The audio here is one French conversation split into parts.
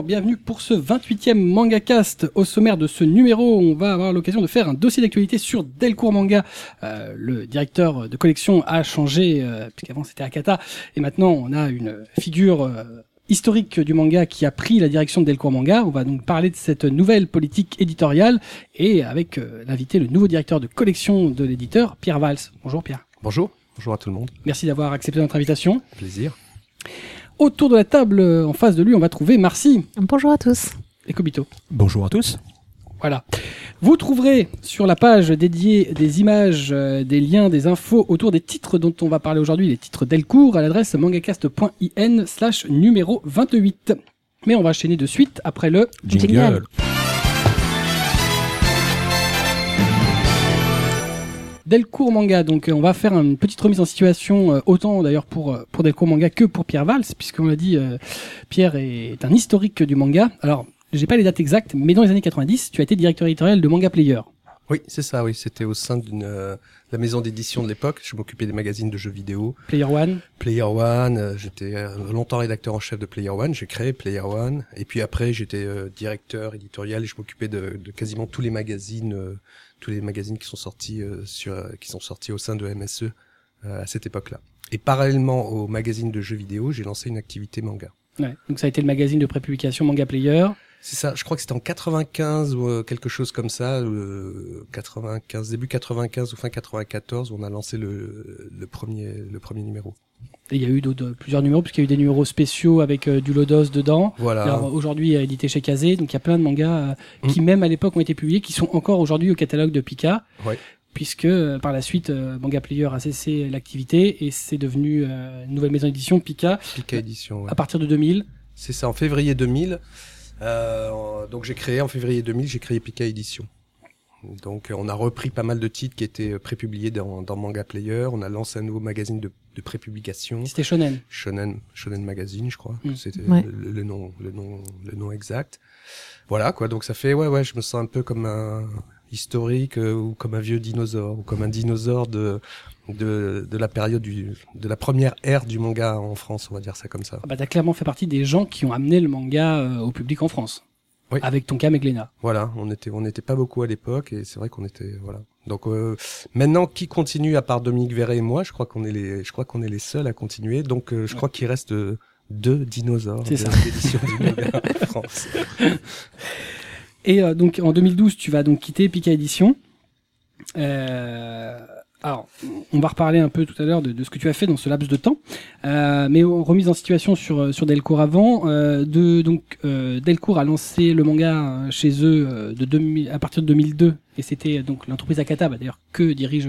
Bonjour, bienvenue pour ce 28e MangaCast. Au sommaire de ce numéro, on va avoir l'occasion de faire un dossier d'actualité sur Delcourt Manga. Euh, le directeur de collection a changé, euh, puisqu'avant c'était Akata, et maintenant on a une figure euh, historique du manga qui a pris la direction de Delcourt Manga. On va donc parler de cette nouvelle politique éditoriale, et avec euh, l'invité, le nouveau directeur de collection de l'éditeur, Pierre Valls. Bonjour Pierre. Bonjour, bonjour à tout le monde. Merci d'avoir accepté notre invitation. Plaisir. Autour de la table, euh, en face de lui, on va trouver Marcy Bonjour à tous. et Kobito. Bonjour à tous. Voilà. Vous trouverez sur la page dédiée des images, euh, des liens, des infos autour des titres dont on va parler aujourd'hui, les titres Delcourt, à l'adresse mangacast.in slash numéro 28. Mais on va enchaîner de suite après le Jingle. Delcourt Manga. Donc euh, on va faire une petite remise en situation, euh, autant d'ailleurs pour, euh, pour Delcourt Manga que pour Pierre Valls, puisqu'on l'a dit, Pierre est un historique du manga. Alors, j'ai pas les dates exactes, mais dans les années 90, tu as été directeur éditorial de Manga Player. Oui, c'est ça, oui. C'était au sein d'une euh, la maison d'édition de l'époque. Je m'occupais des magazines de jeux vidéo. Player One. Player One, euh, j'étais euh, longtemps rédacteur en chef de Player One. J'ai créé Player One. Et puis après, j'étais directeur éditorial et je m'occupais de, de quasiment tous les magazines, tous les magazines qui sont sortis euh, sur, euh, qui sont sortis au sein de MSE euh, à cette époque-là. Et parallèlement au magazine de jeux vidéo, j'ai lancé une activité manga. Ouais. Donc ça a été le magazine de prépublication Manga Player. C'est ça, je crois que c'était en 95 ou euh, quelque chose comme ça, euh, 95 début 95 ou fin 94, on a lancé le, le premier le premier numéro. Il y a eu plusieurs numéros, puisqu'il y a eu des numéros spéciaux avec euh, du Lodos dedans. Voilà. Aujourd'hui, édité chez Kazé, donc il y a plein de mangas euh, qui, même à l'époque, ont été publiés, qui sont encore aujourd'hui au catalogue de Pika. Ouais. Puisque euh, par la suite, Manga Player a cessé l'activité et c'est devenu une nouvelle maison d'édition, Pika, Pika édition. ouais. à partir de 2000. C'est ça, en février 2000. Euh, en- donc j'ai créé en février 2000, j'ai créé Pika édition. Donc euh, on a repris pas mal de titres qui étaient euh, prépubliés dans, dans Manga Player. On a lancé un nouveau magazine de, de prépublication. C'était Shonen. Shonen, Shonen Magazine, je crois. Mm. C'était Ouais. le, le nom, le nom, le nom exact. Voilà quoi. Donc ça fait, ouais, ouais, je me sens un peu comme un historique euh, ou comme un vieux dinosaure ou comme un dinosaure de de, de la période du de la première ère du manga en France, on va dire ça comme ça. Ah bah, t'as clairement fait partie des gens qui ont amené le manga euh, au public en France. Oui. Avec ton cam et Glénat. Voilà, on était on n'était pas beaucoup à l'époque et c'est vrai qu'on était voilà. Donc euh, maintenant qui continue à part Dominique Verret et moi, je crois qu'on est les je crois qu'on est les seuls à continuer. Donc euh, je crois qu'il reste euh, deux dinosaures C'est de l'édition du France. Et euh, donc en 2012, tu vas donc quitter Pika Édition. Euh, alors, on va reparler un peu tout à l'heure de, de ce que tu as fait dans ce laps de temps, euh, mais remise en situation sur euh, sur Delcourt avant. Euh, de donc euh, Delcourt a lancé le manga euh, chez eux euh, de 2000, à partir de 2002, et c'était donc l'entreprise Akata, bah, d'ailleurs que dirige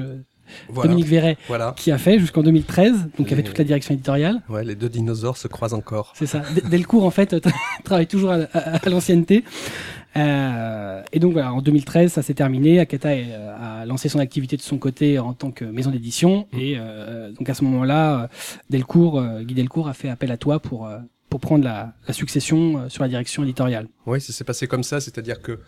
Voilà. Dominique Verret, Voilà. qui a fait jusqu'en 2013, donc il y avait toute la direction éditoriale. Ouais, les deux dinosaures se croisent encore. C'est ça. Delcourt, en fait, travaille toujours à, à- à l'ancienneté. Euh, et donc, voilà, en 2013, ça s'est terminé. Akata euh, a lancé son activité de son côté en tant que maison d'édition. Mm. Et euh, donc, à ce moment-là, euh, Delcourt, euh, Guy Delcourt a fait appel à toi pour, pour prendre la, la succession sur la direction éditoriale. Oui, ça s'est passé comme ça, c'est-à-dire que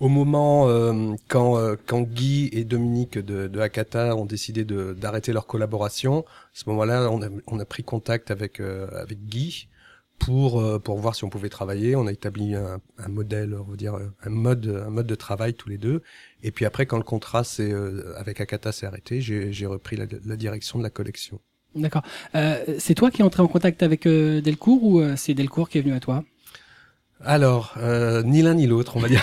au moment euh, quand euh, quand Guy et Dominique de, de Hakata ont décidé d'arrêter leur collaboration, à ce moment-là, on a on a pris contact avec euh, avec Guy pour euh, pour voir si on pouvait travailler. On a établi un, un modèle, on va dire un mode un mode de travail tous les deux. Et puis après, quand le contrat s'est euh, avec Akata s'est arrêté, j'ai j'ai repris la, la direction de la collection. D'accord. Euh, c'est toi qui es entré en contact avec euh, Delcourt ou euh, c'est Delcourt qui est venu à toi? Alors, euh, ni l'un ni l'autre, on va dire.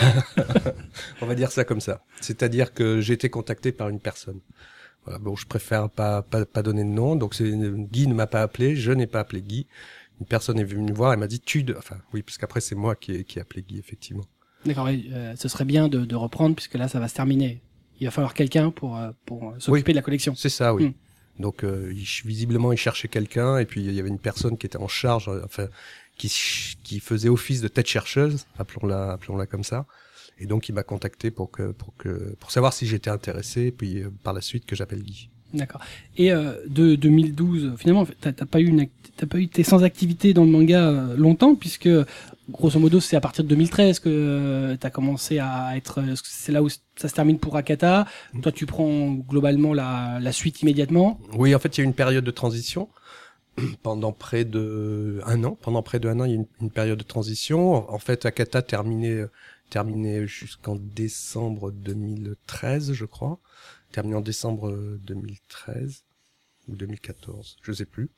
on va dire ça comme ça. C'est-à-dire que j'ai été contacté par une personne. Voilà, bon, je préfère pas, pas, pas donner de nom. Donc, c'est Guy ne m'a pas appelé, je n'ai pas appelé Guy. Une personne est venue me voir et m'a dit tu, de... enfin oui, parce qu'après c'est moi qui ai, qui ai appelé Guy effectivement. D'accord. oui, euh, ce serait bien de, de reprendre puisque là, ça va se terminer. Il va falloir quelqu'un pour, euh, pour euh, s'occuper Oui. de la collection. C'est ça, oui. Hmm. Donc, euh, il- visiblement, il cherchait quelqu'un et puis il y avait une personne qui était en charge, euh, enfin, qui, qui faisait office de tête chercheuse, appelons-la, appelons-la comme ça. Et donc, il m'a contacté pour que, pour que, pour savoir si j'étais intéressé, puis euh, par la suite que j'appelle Guy. D'accord. Et euh, de 2012, finalement, t'as pas eu t'as pas eu t'es sans activité dans le manga euh, longtemps puisque grosso modo c'est à partir de 2013 que euh, t'as commencé à être, euh, c'est là où ça se termine pour Akata. Toi tu prends globalement la, la suite immédiatement. Oui, en fait, il y a eu une période de transition pendant près de un an. Pendant près de un an, il y a une, une période de transition. En fait, Akata terminé terminé jusqu'en décembre 2013, je crois. Terminé en décembre 2013 ou 2014, je sais plus.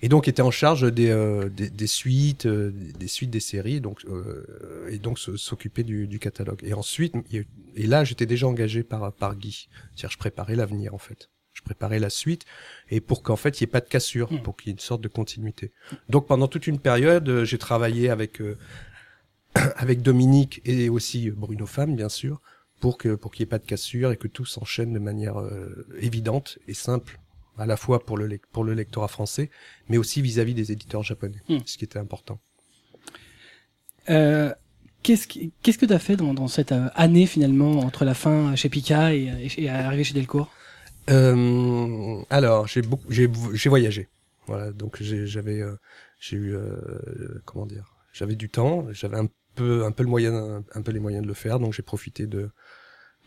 Et donc était en charge des, euh, des, des, suites, euh, des suites des séries, donc euh, et donc s'occuper du, du, catalogue. Et ensuite, et là j'étais déjà engagé par par Guy, c'est-à-dire je préparais l'avenir en fait. Je préparais la suite et pour qu'en fait il n'y ait pas de cassure, hmm. pour qu'il y ait une sorte de continuité. Donc pendant toute une période, j'ai travaillé avec avec Dominique et aussi Bruno Femme bien sûr pour que pour qu'il n'y ait pas de cassure et que tout s'enchaîne de manière évidente et simple à la fois pour le, pour le lectorat français, mais aussi vis-à-vis des éditeurs japonais, hmm. ce qui était important. Euh, qu'est-ce, qu'est-ce que tu as fait dans, dans, cette euh, année finalement entre la fin chez Pika et, et, et arriver chez Delcourt? Euh, Alors, j'ai beaucoup, j'ai, j'ai voyagé. Voilà, donc j'avais, euh, j'ai eu, euh, comment dire, j'avais du temps, j'avais un peu, un peu le moyen, un peu les moyens de le faire, donc j'ai profité de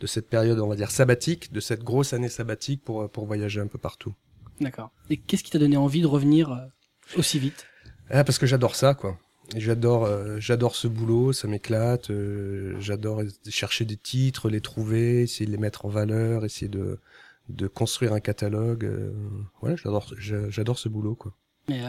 de cette période, on va dire, sabbatique, de cette grosse année sabbatique pour, pour voyager un peu partout. D'accord. Et qu'est-ce qui t'a donné envie de revenir euh, aussi vite? Ah, Parce que j'adore ça, quoi. J'adore, euh, j'adore ce boulot, ça m'éclate. Euh, j'adore chercher des titres, les trouver, essayer de les mettre en valeur, essayer de, de construire un catalogue. ouais, j'adore, j'adore ce boulot, quoi. Et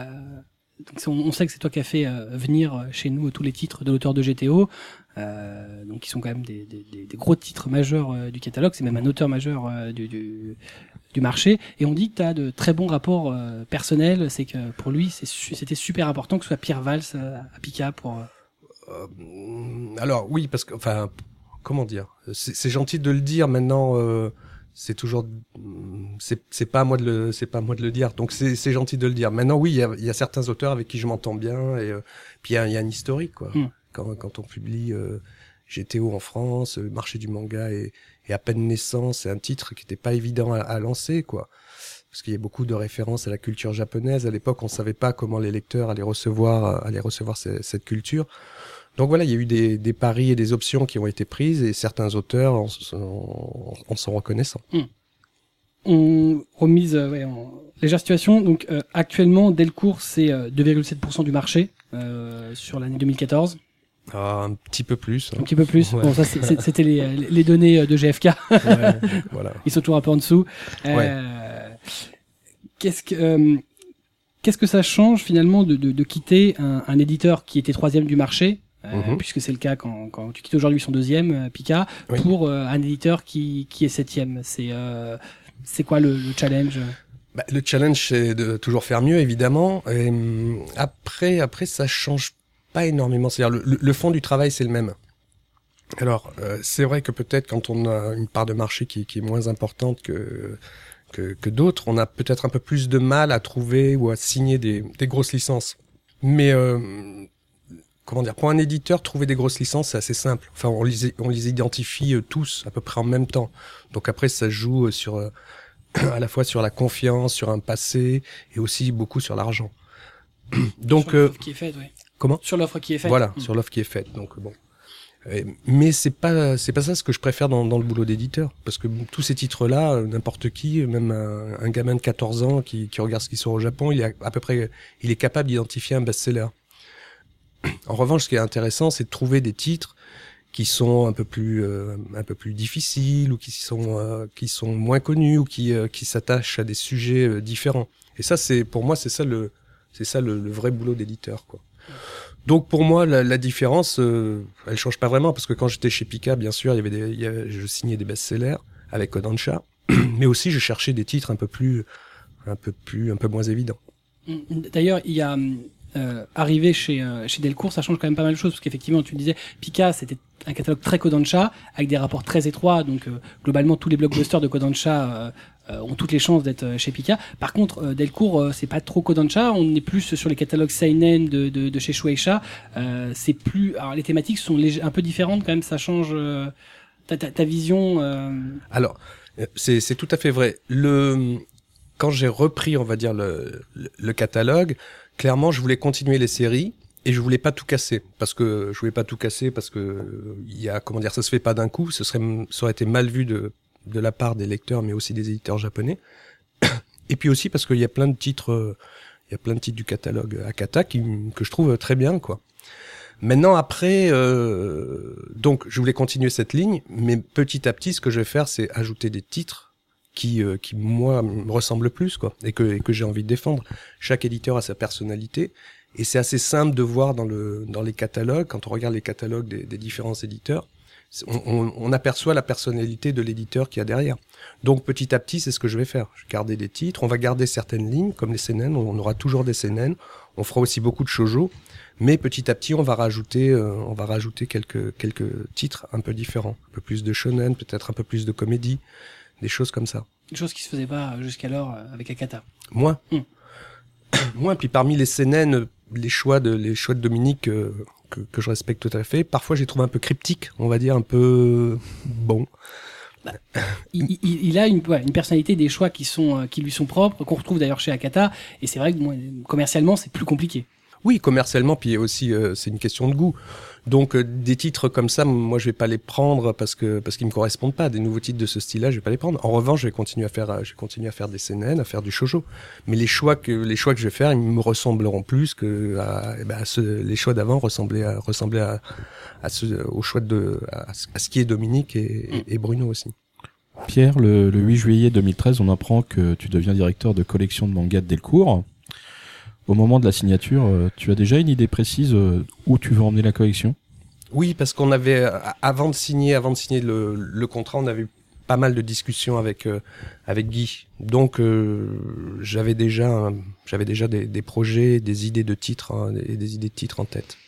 on, sait que c'est toi qui as fait venir chez nous tous les titres de l'auteur de GTO. Euh, donc qui sont quand même des, des, des gros titres majeurs euh, du catalogue, c'est même un auteur majeur euh, du, du, du, marché. Et on dit que tu as de très bons rapports euh, personnels, c'est que pour lui c'était super important que ce soit Pierre Valls à Pika pour... alors oui, parce que, enfin, comment dire, c'est gentil de le dire maintenant c'est toujours c'est pas à moi de le c'est pas à moi de le dire donc c'est gentil de le dire maintenant oui il y a, y a, certains auteurs avec qui je m'entends bien et puis il y a, y a, un historique quoi hmm quand, quand on publie euh, GTO en France, le marché du manga est, à peine naissant, c'est un titre qui n'était pas évident à, lancer, quoi. Parce qu'il y a beaucoup de références à la culture japonaise. À l'époque, on savait pas comment les lecteurs allaient recevoir, allaient recevoir cette, culture. Donc voilà, il y a eu des, des, paris et des options qui ont été prises et certains auteurs en, sont reconnaissants. Hmm. On remise ouais, en légère situation. Donc euh, actuellement, Delcourt, c'est 2,7% euh, du marché euh, sur l'année 2014. Ah, un petit peu plus. Hein. Un petit peu plus. Bon, ça, c'était les, les, données euh, de GFK. ouais, voilà. Ils sont toujours un peu en dessous. Euh, Qu'est-ce que euh, qu'est-ce que ça change finalement de, de, de quitter un, un, éditeur qui était troisième du marché, euh, mhm. puisque c'est le cas quand, quand tu quittes aujourd'hui son deuxième, euh, Pika, pour un éditeur qui, qui est septième. C'est c'est quoi le, le challenge? Bah, Le challenge, c'est de toujours faire mieux, évidemment. Et, hum, après, après, ça change pas énormément. C'est-à-dire le, le, fond du travail, c'est le même. Alors, euh, c'est vrai que peut-être quand on a une part de marché qui, qui est moins importante que que, que d'autres, on a peut-être un peu plus de mal à trouver ou à signer des, des grosses licences. Mais euh, comment dire, pour un éditeur, trouver des grosses licences, c'est assez simple. Enfin, on les, on les identifie euh, tous à peu près en même temps. Donc après, ça joue sur à la fois sur la confiance, sur un passé et aussi beaucoup sur l'argent. Donc, sur qui est fait, oui. Comment? Sur l'offre qui est faite. Voilà, hmm. sur l'offre qui est faite. Donc bon. Mais c'est pas c'est pas ça ce que je préfère dans, dans le boulot d'éditeur parce que tous ces titres là n'importe qui même un, gamin de 14 ans qui, qui regarde ce qui sort au Japon il est à, peu près il est capable d'identifier un best-seller. En revanche ce qui est intéressant c'est de trouver des titres qui sont un peu plus euh, un peu plus difficiles ou qui sont euh, qui sont moins connus ou qui euh, qui s'attachent à des sujets différents. Et ça c'est pour moi c'est ça le c'est ça le, le vrai boulot d'éditeur quoi. Donc pour moi, la, la différence, euh, elle change pas vraiment parce que quand j'étais chez Pika, bien sûr, il y avait des, il y avait, je signais des best-sellers avec Kodansha, mais aussi je cherchais des titres un peu plus, un peu plus, un peu moins évidents. D'ailleurs, il y a euh, arrivé chez euh, chez Delcourt, ça change quand même pas mal de choses parce qu'effectivement, tu disais, Pika, c'était un catalogue très Kodansha avec des rapports très étroits, donc euh, globalement tous les blockbusters de Kodansha euh, euh, ont toutes les chances d'être chez Pika. Par contre, Delcourt, c'est pas trop Kodansha, on est plus sur les catalogues seinen de, de, de chez Shueisha. c'est plus, alors les thématiques sont un peu différentes quand même, ça change ta, ta, ta, vision. Alors, c'est c'est tout à fait vrai. Le quand j'ai repris, on va dire le, le catalogue, clairement, je voulais continuer les séries et je voulais pas tout casser parce que je voulais pas tout casser parce que il y a comment dire ça se fait pas d'un coup, ce serait ça aurait été mal vu de de la part des lecteurs mais aussi des éditeurs japonais. Et puis aussi parce qu'il y a plein de titres Il y a plein de titres du catalogue Akata qui, que je trouve très bien, quoi. Maintenant, après, euh, donc, je voulais continuer cette ligne, mais petit à petit, ce que je vais faire, c'est ajouter des titres qui, euh, qui moi, me ressemblent plus, quoi, et que, que j'ai envie de défendre. Chaque éditeur a sa personnalité, et c'est assez simple de voir dans le, dans les catalogues, quand on regarde les catalogues des, des différents éditeurs, on, on, on, aperçoit la personnalité de l'éditeur qui a derrière. Donc petit à petit, c'est ce que je vais faire. Je vais garder des titres, on va garder certaines lignes, comme les CNN, on aura toujours des CNN, on fera aussi beaucoup de shoujo, mais petit à petit, on va rajouter, euh, on va rajouter quelques quelques titres un peu différents, un peu plus de shonen, peut-être un peu plus de comédie, des choses comme ça. Des choses qui se faisaient pas jusqu'alors euh, avec Akata. Moi, mm. moi, puis parmi les CNN, les choix de les choix de Dominique euh, que, que, je respecte tout à fait. Parfois, j'ai trouvé un peu cryptique, on va dire un peu bon. Bah, il, il, il, a une, ouais, une personnalité, des choix qui sont euh, qui lui sont propres, qu'on retrouve d'ailleurs chez Akata. Et c'est vrai que commercialement, c'est plus compliqué. Oui, commercialement, puis aussi euh, c'est une question de goût. Donc euh, des titres comme ça, moi je vais pas les prendre parce que parce qu'ils me correspondent pas. Des nouveaux titres de ce style-là, je vais pas les prendre. En revanche, je vais continuer à faire, je vais continuer à faire des CNN, à faire du shoujo. Mais les choix que les choix que je vais faire, ils me ressembleront plus que à, eh ben, à les choix d'avant ressemblaient à ressemblaient à, à choix de à, ce qui est Dominique et, et, Bruno aussi. Pierre, le, le 8 juillet 2013, on apprend que tu deviens directeur de collection de manga de Delcourt au moment de la signature, euh, tu as déjà une idée précise euh, où tu veux emmener la collection? Oui, parce qu'on avait euh, avant de signer, avant de signer le, contrat, on avait pas mal de discussions avec avec Guy. Donc j'avais déjà j'avais déjà des, des, projets, des idées de titres hein, et des idées de titres en tête.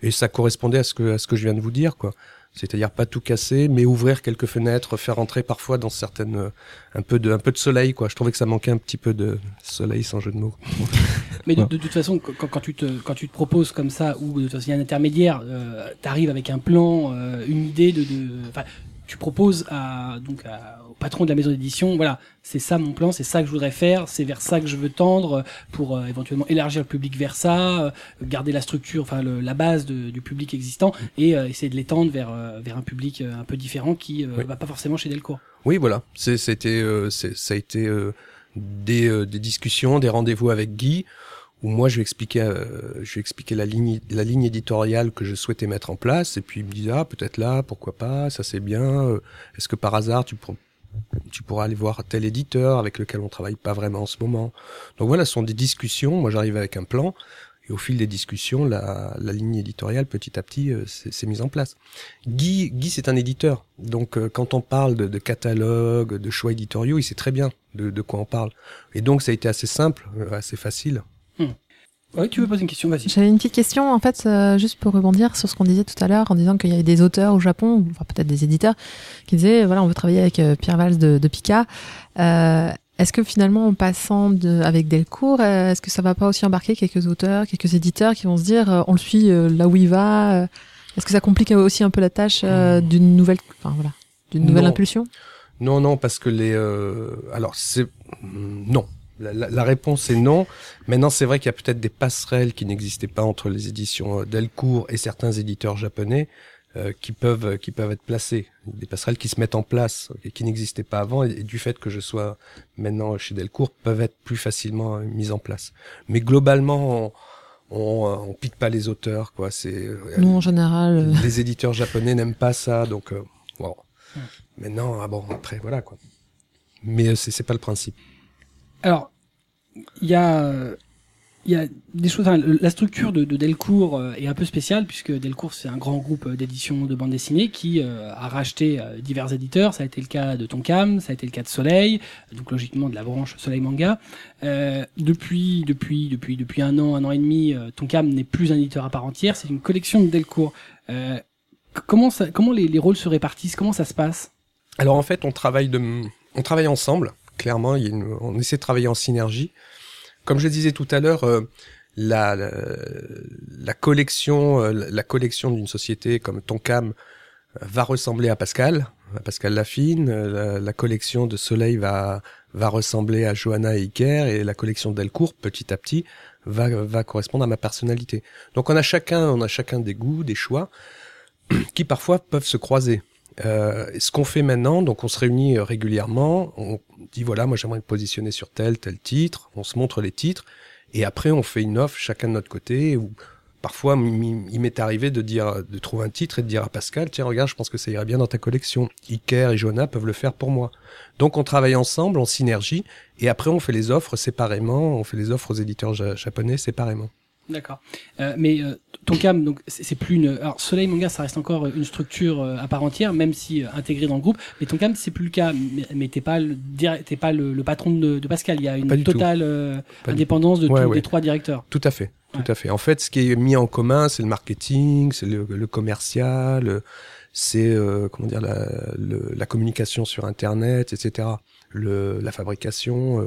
Et ça correspondait à ce que à ce que je viens de vous dire, quoi c'est-à-dire pas tout casser, mais ouvrir quelques fenêtres, faire entrer parfois dans certaines euh, un peu de un peu de soleil quoi. Je trouvais que ça manquait un petit peu de soleil sans jeu de mots. mais de, toute façon, quand, tu te quand tu te proposes comme ça ou de toute façon il y a un intermédiaire, euh, t'arrives avec un plan, euh, une idée de, de tu proposes à donc à, patron de la maison d'édition, voilà, c'est ça mon plan, c'est ça que je voudrais faire, c'est vers ça que je veux tendre pour euh, éventuellement élargir le public vers ça, euh, garder la structure, enfin le, la base de, du public existant et euh, essayer de l'étendre vers vers un public un peu différent qui oui. va pas forcément chez Delcourt. Oui, voilà, c'était ça a été des, des discussions, des rendez-vous avec Guy où moi je lui expliquais, euh, je lui expliquais la ligne, la ligne éditoriale que je souhaitais mettre en place, et puis il me disait ah peut-être là, pourquoi pas, ça c'est bien. Euh, est-ce que par hasard tu tu pourras aller voir tel éditeur avec lequel on travaille pas vraiment en ce moment. Donc voilà, ce sont des discussions. Moi j'arrive avec un plan. Et au fil des discussions, la, ligne éditoriale, petit à petit, euh, s'est mise en place. Guy, Guy c'est un éditeur. Donc euh, quand on parle de, de, catalogue, de choix éditoriaux, il sait très bien de, de, quoi on parle. Et donc ça a été assez simple, euh, assez facile. Hmm. Oui, tu veux poser une question, vas-y. J'avais une petite question, en fait, euh, juste pour rebondir sur ce qu'on disait tout à l'heure, en disant qu'il y avait des auteurs au Japon, enfin peut-être des éditeurs, qui disaient, voilà, on veut travailler avec euh, Pierre Valls de, de Pika. Euh, est-ce que finalement, en passant de, avec Delcourt, euh, est-ce que ça va pas aussi embarquer quelques auteurs, quelques éditeurs qui vont se dire, euh, on le suit là où il va Est-ce que ça complique aussi un peu la tâche d'une nouvelle, enfin voilà, d'une nouvelle non. impulsion? Non, non, parce que les, alors c'est non la, la, la, réponse est non. Maintenant, c'est vrai qu'il y a peut-être des passerelles qui n'existaient pas entre les éditions Delcourt et certains éditeurs japonais euh, qui peuvent qui peuvent être placées, des passerelles qui se mettent en place et qui n'existaient pas avant, et, et, du fait que je sois maintenant chez Delcourt, peuvent être plus facilement euh, mises en place. Mais globalement, on, on, on pique pas les auteurs, quoi. C'est non en général. Les éditeurs japonais n'aiment pas ça, donc euh, bon. Maintenant, ah bon, après voilà quoi. Mais c'est pas le principe. Alors, il y a il y a des choses. La structure de, de, Delcourt euh, est un peu spéciale puisque Delcourt c'est un grand groupe d'édition de bande dessinée qui euh, a racheté euh, divers éditeurs. Ça a été le cas de Tonkam, ça a été le cas de Soleil, donc logiquement de la branche Soleil Manga. Euh, depuis depuis depuis depuis un an, un an et demi, Tonkam n'est plus un éditeur à part entière. C'est une collection de Delcourt. comment ça, comment les, les rôles se répartissent? Comment ça se passe? Alors en fait, on travaille de, on travaille ensemble clairement, on essaie de travailler en synergie. Comme je disais tout à l'heure, euh, la, collection, euh, la collection d'une société comme Tonkam euh, va ressembler à Pascal, à Pascal Lafine. La, collection de Soleil va va ressembler à Johanna et Iker, et la collection Delcourt, petit à petit, va va correspondre à ma personnalité. Donc on a chacun, on a chacun des goûts, des choix, qui parfois peuvent se croiser. Euh, ce qu'on fait maintenant, donc on se réunit régulièrement, on dit voilà, moi j'aimerais me positionner sur tel, tel titre, on se montre les titres, Et après, on fait une offre chacun de notre côté. Ou parfois, il m'est arrivé de dire, de trouver un titre et de dire à Pascal, tiens, regarde, je pense que ça irait bien dans ta collection. Iker et Jonah peuvent le faire pour moi. Donc, on travaille ensemble, en synergie. Et après, on fait les offres séparément. On fait les offres aux éditeurs japonais séparément. D'accord. Euh, mais euh, ton cam, donc c'est plus une. Alors Soleil Manga, ça reste encore une structure euh, à part entière, même si euh, intégrée dans le groupe. Mais ton cam, c'est plus le cas. Mais, mais t'es pas le t'es pas le, le patron de, de, Pascal. Il y a une totale indépendance de tous les trois directeurs. Tout à fait. Tout à fait. En fait, ce qui est mis en commun, c'est le marketing, c'est le, le, commercial, c'est comment dire la, la, communication sur Internet, etc. Le, la fabrication.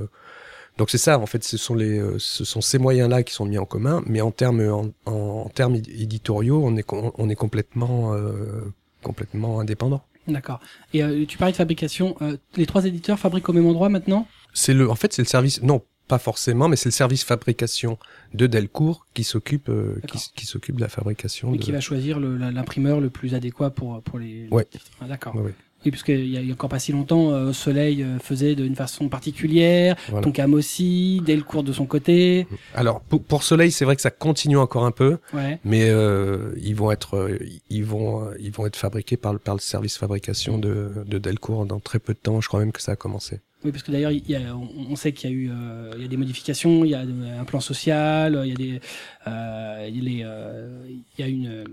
Donc c'est ça, en fait, ce sont les, euh, ce sont ces moyens-là qui sont mis en commun, mais en termes, en, en, termes éditoriaux, on est, on est complètement, euh, complètement indépendant. D'accord. Et euh, tu parlais de fabrication. les trois éditeurs fabriquent au même endroit maintenant? C'est le, en fait, c'est le service. Non, pas forcément, mais c'est le service fabrication de Delcourt qui s'occupe, qui, qui s'occupe de la fabrication. Et qui va choisir l'imprimeur le, plus adéquat pour pour les. Ouais. Ah, d'accord. Ouais, oui, parce qu'il y, a encore pas si longtemps, euh, Soleil euh, faisait d'une façon particulière, voilà. Tonkam aussi, Delcourt de son côté. Alors pour, pour Soleil, c'est vrai que ça continue encore un peu, ouais. mais euh, ils vont être, euh, ils vont, ils vont être fabriqués par le par le service fabrication de, de Delcourt dans très peu de temps. Je crois même que ça a commencé. Oui, parce que d'ailleurs, on, on, sait qu'il y a eu, euh, il y a des modifications, il y a un plan social, il y a des, euh, euh, il y a une,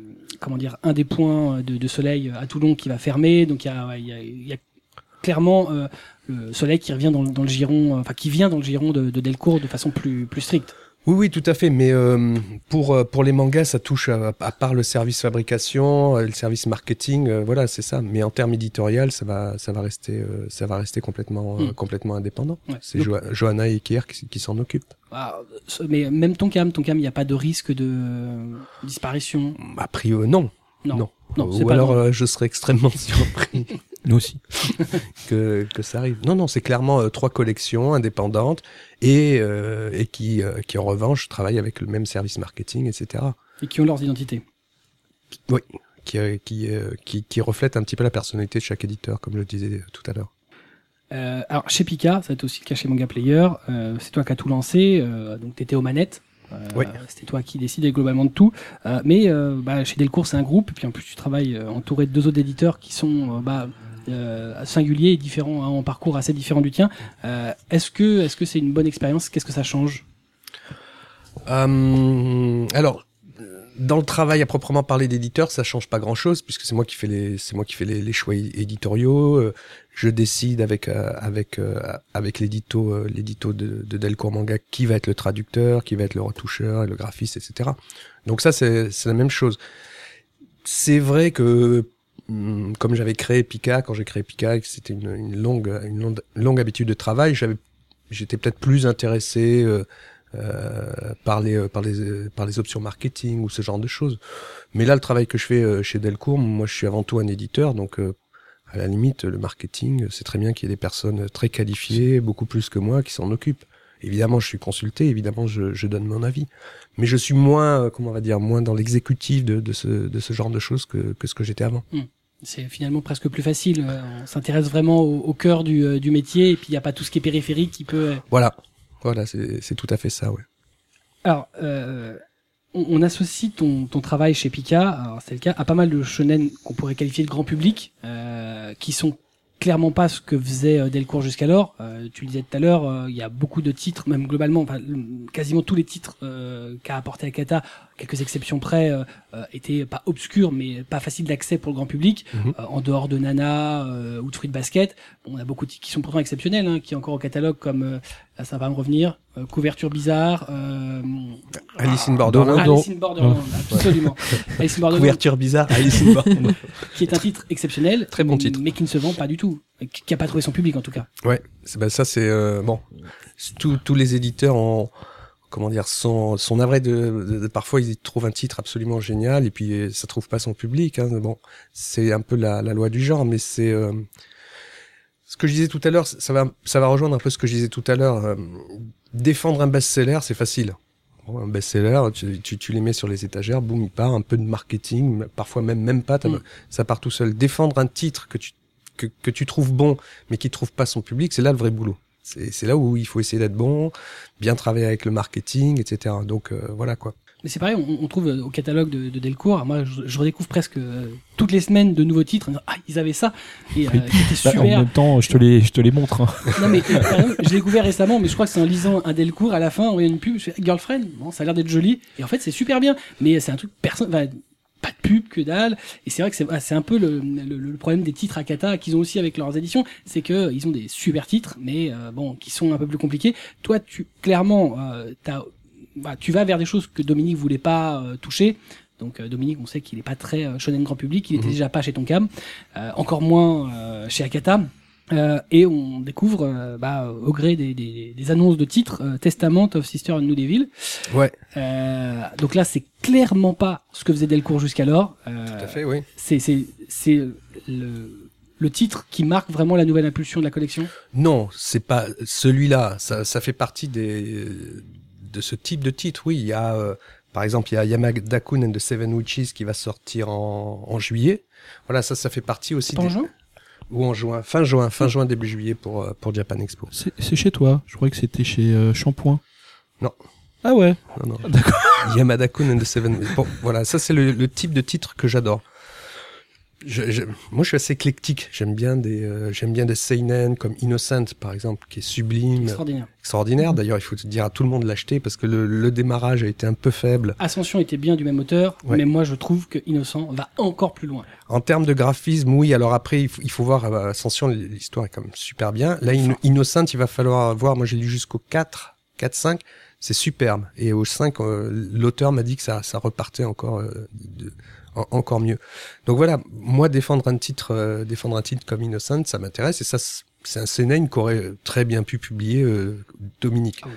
comment dire, un des points de, soleil à Toulon qui va fermer, donc il y a, clairement le soleil qui revient dans, dans, le giron, enfin qui vient dans le giron de, de Delcourt de façon plus, plus stricte. Oui, oui, tout à fait. Mais euh, pour euh, pour les mangas, ça touche à, à, part le service fabrication, euh, le service marketing, euh, voilà, c'est ça. Mais en termes éditorial, ça va ça va rester ça va rester complètement mm. complètement indépendant. Ouais. C'est jo Johanna et Kier qui, qui s'en occupent. Ah, mais même ton cam, ton cam, il n'y a pas de risque de disparition? A priori, non. Non. non. non Ou alors, je serais extrêmement surpris. Nous aussi. que, que ça arrive. Non, non, c'est clairement euh, trois collections indépendantes et, euh, et qui, euh, qui, en revanche, travaillent avec le même service marketing, etc. Et qui ont leurs identités. Oui, qui, euh, qui, euh, qui, qui reflètent un petit peu la personnalité de chaque éditeur, comme je le disais tout à l'heure. Euh, alors chez Pika, ça va être aussi le cas chez Manga Player. Euh, c'est toi qui as tout lancé, euh, donc t'étais aux manettes. Euh, oui. C'était toi qui décidais globalement de tout. Euh, mais euh, bah, chez Delcourt, c'est un groupe. Et puis en plus, tu travailles entouré de deux autres éditeurs qui sont bah, euh, singulier et différent, hein, en parcours assez différent du tien. Euh, est-ce que est-ce que c'est une bonne expérience? Qu'est-ce que ça change? Euh, Alors, dans le travail à proprement parler d'éditeur, ça change pas grand-chose puisque c'est moi qui fais les c'est moi qui fais les, les choix éditoriaux. Euh, je décide avec euh, avec euh, avec l'édito l'édito de, de Delcourt Manga qui va être le traducteur, qui va être le retoucheur, le graphiste, etc. Donc ça c'est c'est la même chose. C'est vrai que comme j'avais créé Pika, quand j'ai créé Pika, c'était une, longue, une longue, habitude de travail, j'avais, j'étais peut-être plus intéressé euh, euh, par les, euh, par les, par les options marketing ou ce genre de choses. Mais là, le travail que je fais chez Delcourt, moi, je suis avant tout un éditeur, donc à la limite, le marketing, c'est très bien qu'il y ait des personnes très qualifiées, beaucoup plus que moi, qui s'en occupent. Évidemment, je suis consulté, évidemment, je, je, donne mon avis, mais je suis moins, comment on va dire, moins dans l'exécutif de, de, ce, de ce genre de choses que, que ce que j'étais avant. Mmh. C'est finalement presque plus facile. Euh, on s'intéresse vraiment au, au cœur du, euh, du, métier et puis il n'y a pas tout ce qui est périphérique qui peut. Euh, voilà, voilà, c'est tout à fait ça, ouais. Alors, euh, on, on, associe ton, ton travail chez Pika, c'est le cas, à pas mal de shonen qu'on pourrait qualifier de grand public, euh, qui sont clairement pas ce que faisait euh, Delcourt jusqu'alors. Euh, tu le disais tout à l'heure, euh, il y a beaucoup de titres, même globalement, quasiment tous les titres qu'a apporté Akata, quelques exceptions près, euh, étaient pas obscurs, mais pas faciles d'accès pour le grand public. Mm -hmm. en dehors de Nana ou de Fruit Basket, bon, on a beaucoup de titres qui sont pourtant exceptionnels, hein, qui est encore au catalogue, comme là, ça va me revenir. couverture bizarre. Alice in Borderland. Alice in Borderland, absolument. Alice in Borderland. Couverture bizarre. Alice in Borderland. qui est un titre exceptionnel. Très bon titre. Mais qui ne se vend pas du tout qui a pas trouvé son public en tout cas. Ouais, bah ça c'est euh, bon. Tous les éditeurs ont comment dire sont sont navrés de, de, de, parfois ils trouvent un titre absolument génial et puis euh, ça trouve pas son public. Hein, bon, c'est un peu la, la, loi du genre, mais c'est euh, ce que je disais tout à l'heure. Ça va ça va rejoindre un peu ce que je disais tout à l'heure. Euh, défendre un best-seller, c'est facile. Bon, un best-seller, tu, tu, tu, les mets sur les étagères, boum, il part, un peu de marketing, parfois même même pas, mm. ça part tout seul. Défendre un titre que tu que, que tu trouves bon, mais qui trouve pas son public, c'est là le vrai boulot. C'est c'est là où il faut essayer d'être bon, bien travailler avec le marketing, etc. Donc euh, voilà quoi. Mais c'est pareil, on, on trouve euh, au catalogue de, de Delcourt, moi je, je redécouvre presque euh, toutes les semaines de nouveaux titres. en disant, Ah, ils avaient ça, et euh, Oui. c'était Bah, en super. même temps, je te les, je te les montre. hein. Non mais euh, par exemple, je l'ai découvert récemment, mais je crois que c'est en lisant un Delcourt à la fin, on voit une pub, je fais Girlfriend, bon, ça a l'air d'être joli, et en fait c'est super bien, mais c'est un truc personne, pas de pub que dalle, et c'est vrai que c'est ah, un peu le, le, le problème des titres Akata qu'ils ont aussi avec leurs éditions, c'est que ils ont des super titres, mais euh, bon, qui sont un peu plus compliqués. Toi, tu clairement, euh, t'as, bah, tu vas vers des choses que Dominique voulait pas euh, toucher. Donc euh, Dominique, on sait qu'il est pas très euh, shonen grand public, il était Mhm. déjà pas chez Tonkam, euh, encore moins euh, chez Akata. Euh, et on découvre, euh, bah, au gré des, des, des annonces de titres, euh, Testament of Sister and New Devil. Ouais, donc là, c'est clairement pas ce que faisait Delcourt jusqu'alors. Tout à fait, oui. c'est c'est c'est le le titre qui marque vraiment la nouvelle impulsion de la collection. Non, c'est pas celui-là. Ça, ça fait partie des de ce type de titre. Oui, il y a par exemple il y a Yamada Kun and the Seven Witches qui va sortir en, en juillet. Voilà, ça, ça fait partie aussi. Pas en des- juin? Ou en juin, fin juin, fin juin début juillet pour euh, pour Japan Expo. C'est c'est chez toi. Je croyais que c'était chez euh, Shampoing. Non. Ah ouais. Non, non. D'accord. Yamada Kun and the Seven. Bon, voilà, ça c'est le, le type de titre que j'adore. Je, je- moi, je suis assez éclectique. J'aime bien des, euh, j'aime bien des seinen comme Innocent, par exemple, qui est sublime, Extraordinaire. extraordinaire. D'ailleurs, il faut te dire à tout le monde de l'acheter parce que le, le démarrage a été un peu faible. Ascension était bien du même auteur, Ouais. mais moi je trouve que Innocent va encore plus loin. En termes de graphisme, oui. Alors après, il faut, il faut voir euh, Ascension. L'histoire est quand même super bien. Là, In- Innocent, il va falloir voir. Moi, j'ai lu jusqu'au 4, 4, 5. C'est superbe. Et au 5, euh, l'auteur m'a dit que ça, ça repartait encore, euh, de- en- encore mieux. Donc voilà, moi défendre un titre, euh, défendre un titre comme Innocent, ça m'intéresse. Et ça, c'est un CNN qu'aurait très bien pu publier euh, Dominique. Ah oui.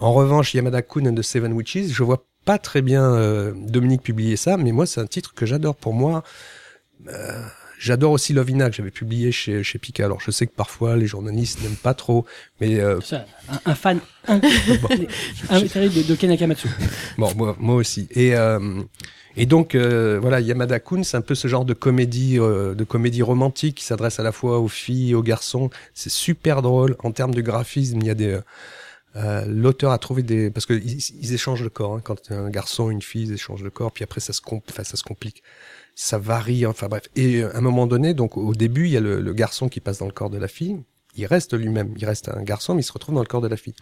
En revanche, Yamada Kun and the Seven Witches, je vois pas très bien euh, Dominique publier ça, mais moi, c'est un titre que j'adore. Pour moi, euh, j'adore aussi Lovina que j'avais publié chez chez Pika. Alors je sais que parfois les journalistes n'aiment pas trop, mais euh, Ça, un, un fan invétéré de, de Ken Akamatsu. bon moi, moi aussi. Et euh, et donc euh, voilà, Yamada Kun, c'est un peu ce genre de comédie euh, de comédie romantique qui s'adresse à la fois aux filles et aux garçons. C'est super drôle. En termes de graphisme. Il y a des euh, euh, L'auteur a trouvé des parce que ils, échangent le corps hein, quand un garçon une fille ils échangent le corps puis après ça se enfin, ça se complique. Ça varie enfin bref. Et euh, à un moment donné donc au début il y a le, le garçon qui passe dans le corps de la fille. Il reste lui-même. Il reste un garçon mais il se retrouve dans le corps de la fille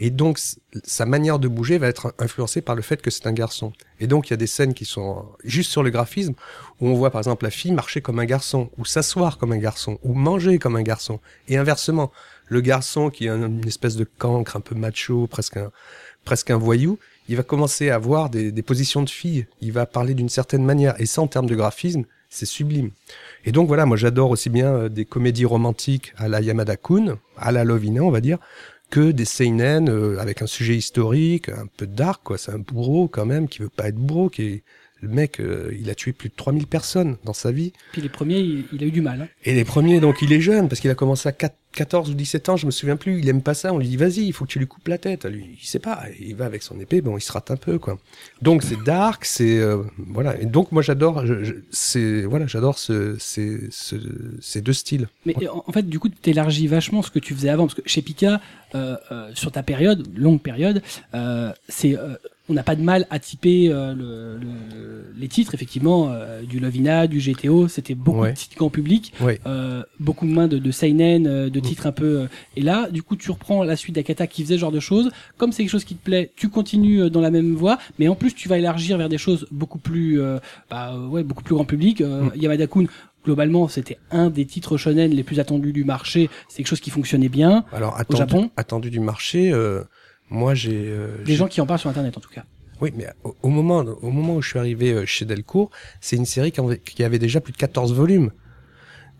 et donc sa manière de bouger va être influencée par le fait que c'est un garçon. Et donc il y a des scènes qui sont juste sur le graphisme où on voit par exemple la fille marcher comme un garçon ou s'asseoir comme un garçon ou manger comme un garçon. Et inversement le garçon qui est un- une espèce de cancre un peu macho presque un presque un voyou il va commencer à avoir des, des positions de fille il va parler d'une certaine manière. Et ça en termes de graphisme c'est sublime. Et donc voilà moi j'adore aussi bien euh, des comédies romantiques à la Yamada Kun à la Lovina on va dire que des seinen euh, avec un sujet historique un peu dark quoi c'est un bourreau quand même qui veut pas être bourreau qui est le mec euh, il a tué plus de 3000 personnes dans sa vie Puis les premiers, il, il a eu du mal. hein. et les premiers, donc il est jeune, parce qu'il a commencé à 4 14 ou 17 ans, je me souviens plus, il aime pas ça, on lui dit vas-y, il faut que tu lui coupes la tête. Lui, il sait pas, il va avec son épée, bon, il se rate un peu, quoi. Donc c'est dark, c'est, euh, voilà. Et donc moi j'adore, c'est, voilà, j'adore ce, ces, ce, ces deux styles. Mais en en fait, du coup, tu élargis vachement ce que tu faisais avant. Parce que chez Pika, euh, euh, sur ta période, longue période, c'est, on n'a pas de mal à typer euh, le, le- les titres, effectivement, euh, du Lovina, du GTO. C'était beaucoup Ouais. de titres grand public, Ouais. euh, beaucoup moins de, de Seinen, de titres un peu. euh, et là, du coup, tu reprends la suite d'Akata qui faisait ce genre de choses. Comme c'est quelque chose qui te plaît, tu continues dans la même voie, mais en plus, tu vas élargir vers des choses beaucoup plus, euh, bah, ouais, beaucoup plus grand public. Euh, Mm. Yamada-kun, globalement, c'était un des titres shonen les plus attendus du marché. C'est quelque chose qui fonctionnait bien. Alors attendu, Japon attendu du marché, euh, moi j'ai, euh, Des gens qui en parlent sur Internet, en tout cas. Oui, mais au, au moment, au moment où je suis arrivé euh, chez Delcourt, c'est une série qui, avait, qui avait déjà plus de 14 volumes.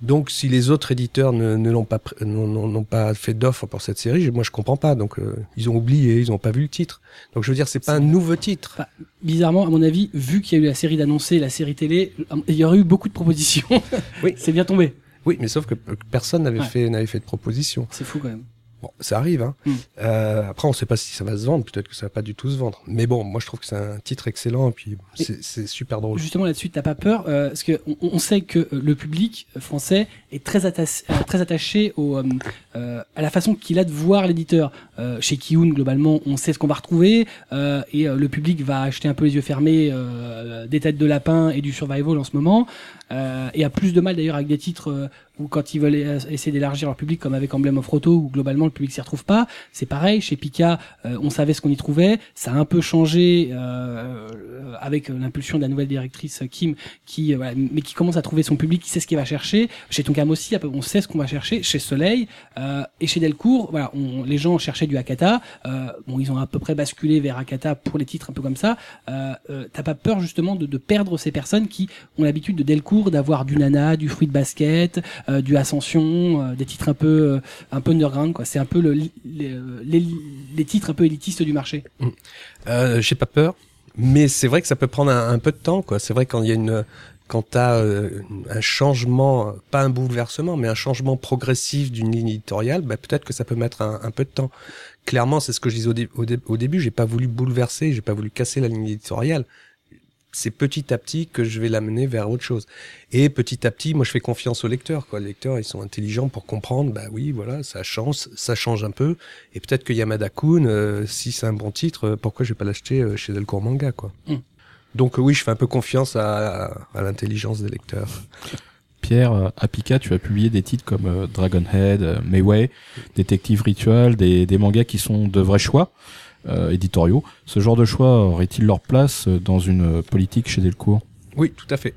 Donc, si les autres éditeurs ne, ne l'ont pas, n'ont- n'ont n'ont pas fait d'offre pour cette série, moi je comprends pas. Donc, euh, ils ont oublié, ils ont pas vu le titre. Donc, je veux dire, c'est pas un nouveau titre. Bizarrement, à mon avis, vu qu'il y a eu la série d'annoncer, la série télé, il y aurait eu beaucoup de propositions. Oui. c'est bien tombé. Oui, mais sauf que euh, personne n'avait Ouais. fait, n'avait fait de proposition. C'est fou quand même. Bon, ça arrive. Hein. Mm. Euh, après, on sait pas si ça va se vendre. Peut-être que ça va pas du tout se vendre. Mais bon, moi, je trouve que c'est un titre excellent. Et puis, c'est super drôle. Justement là-dessus, t'as pas peur euh, parce que on, on sait que euh, le public français est très attaché, euh, très attaché au, euh, euh, à la façon qu'il a de voir l'éditeur. Euh, chez Kiun, globalement, on sait ce qu'on va retrouver euh, et le public va acheter un peu les yeux fermés euh, des têtes de lapin et du survival en ce moment. Euh, et a plus de mal d'ailleurs avec des titres euh, où quand ils veulent euh, essayer d'élargir leur public, comme avec Emblem of Roto, où globalement le public s'y retrouve pas. C'est pareil chez Pika, euh, on savait ce qu'on y trouvait. Ça a un peu changé euh, euh, avec l'impulsion de la nouvelle directrice Kim, qui euh, voilà, mais qui commence à trouver son public, qui sait ce qu'il va chercher. Chez Tonkam aussi, on sait ce qu'on va chercher. Chez Soleil euh, et chez Delcourt, voilà, on, les gens cherchaient du Akata. Euh, bon, ils ont à peu près basculé vers Akata pour les titres un peu comme ça. Euh, euh, T'as pas peur justement de, de perdre ces personnes qui ont l'habitude de Delcourt d'avoir du Nana, du fruit de basket, euh, du Ascension, euh, des titres un peu euh, un peu underground quoi. C'est un peu le, les, les, les titres un peu élitistes du marché. Euh, J'ai pas peur, mais c'est vrai que ça peut prendre un, un peu de temps, quoi. C'est vrai quand il y a une, quand t'as euh, un changement, pas un bouleversement, mais un changement progressif d'une ligne éditoriale, bah, peut-être que ça peut mettre un, un peu de temps. Clairement, c'est ce que je disais au, au début. J'ai pas voulu bouleverser, j'ai pas voulu casser la ligne éditoriale. C'est petit à petit que je vais l'amener vers autre chose. Et petit à petit, moi, je fais confiance aux lecteurs. Quoi. Les lecteurs, ils sont intelligents pour comprendre. Bah oui, voilà, ça change, ça change un peu. Et peut-être que Yamada Kun, euh, si c'est un bon titre, euh, pourquoi je vais pas l'acheter euh, chez Delcourt Manga, quoi. Mm. Donc oui, je fais un peu confiance à, à l'intelligence des lecteurs. Pierre, à Pika, tu as publié des titres comme euh, Dragonhead, euh, Mayway, Détective Ritual, des, des mangas qui sont de vrais choix euh, éditoriaux. Ce genre de choix aurait-il leur place euh, dans une euh, politique chez Delcourt? Oui, tout à fait.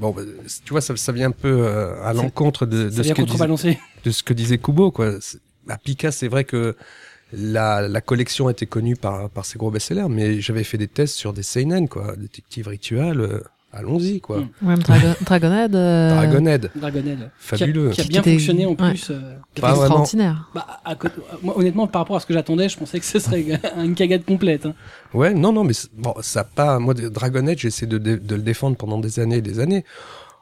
Bon, bah, tu vois, ça, ça vient un peu euh, à l'encontre de, de, de ce que disait Kubo. Quoi. À Pika, c'est vrai que la, la collection était connue par, par ses gros best-sellers, mais j'avais fait des tests sur des seinen, quoi. Détective Ritual, euh, allons-y, quoi. Mm. Ouais, Dragon, Dragonhead, euh, Dragonhead, Dragonhead. Fabuleux. Qui a, qui a bien fonctionné en ouais. plus. euh, Pas extraordinaire. bah, à côté- moi, honnêtement, par rapport à ce que j'attendais, je pensais que ce serait une cagade complète. hein. Ouais, non, non, mais bon, ça a pas. Moi, Dragonhead, j'ai essayé de, dé- de le défendre pendant des années et des années.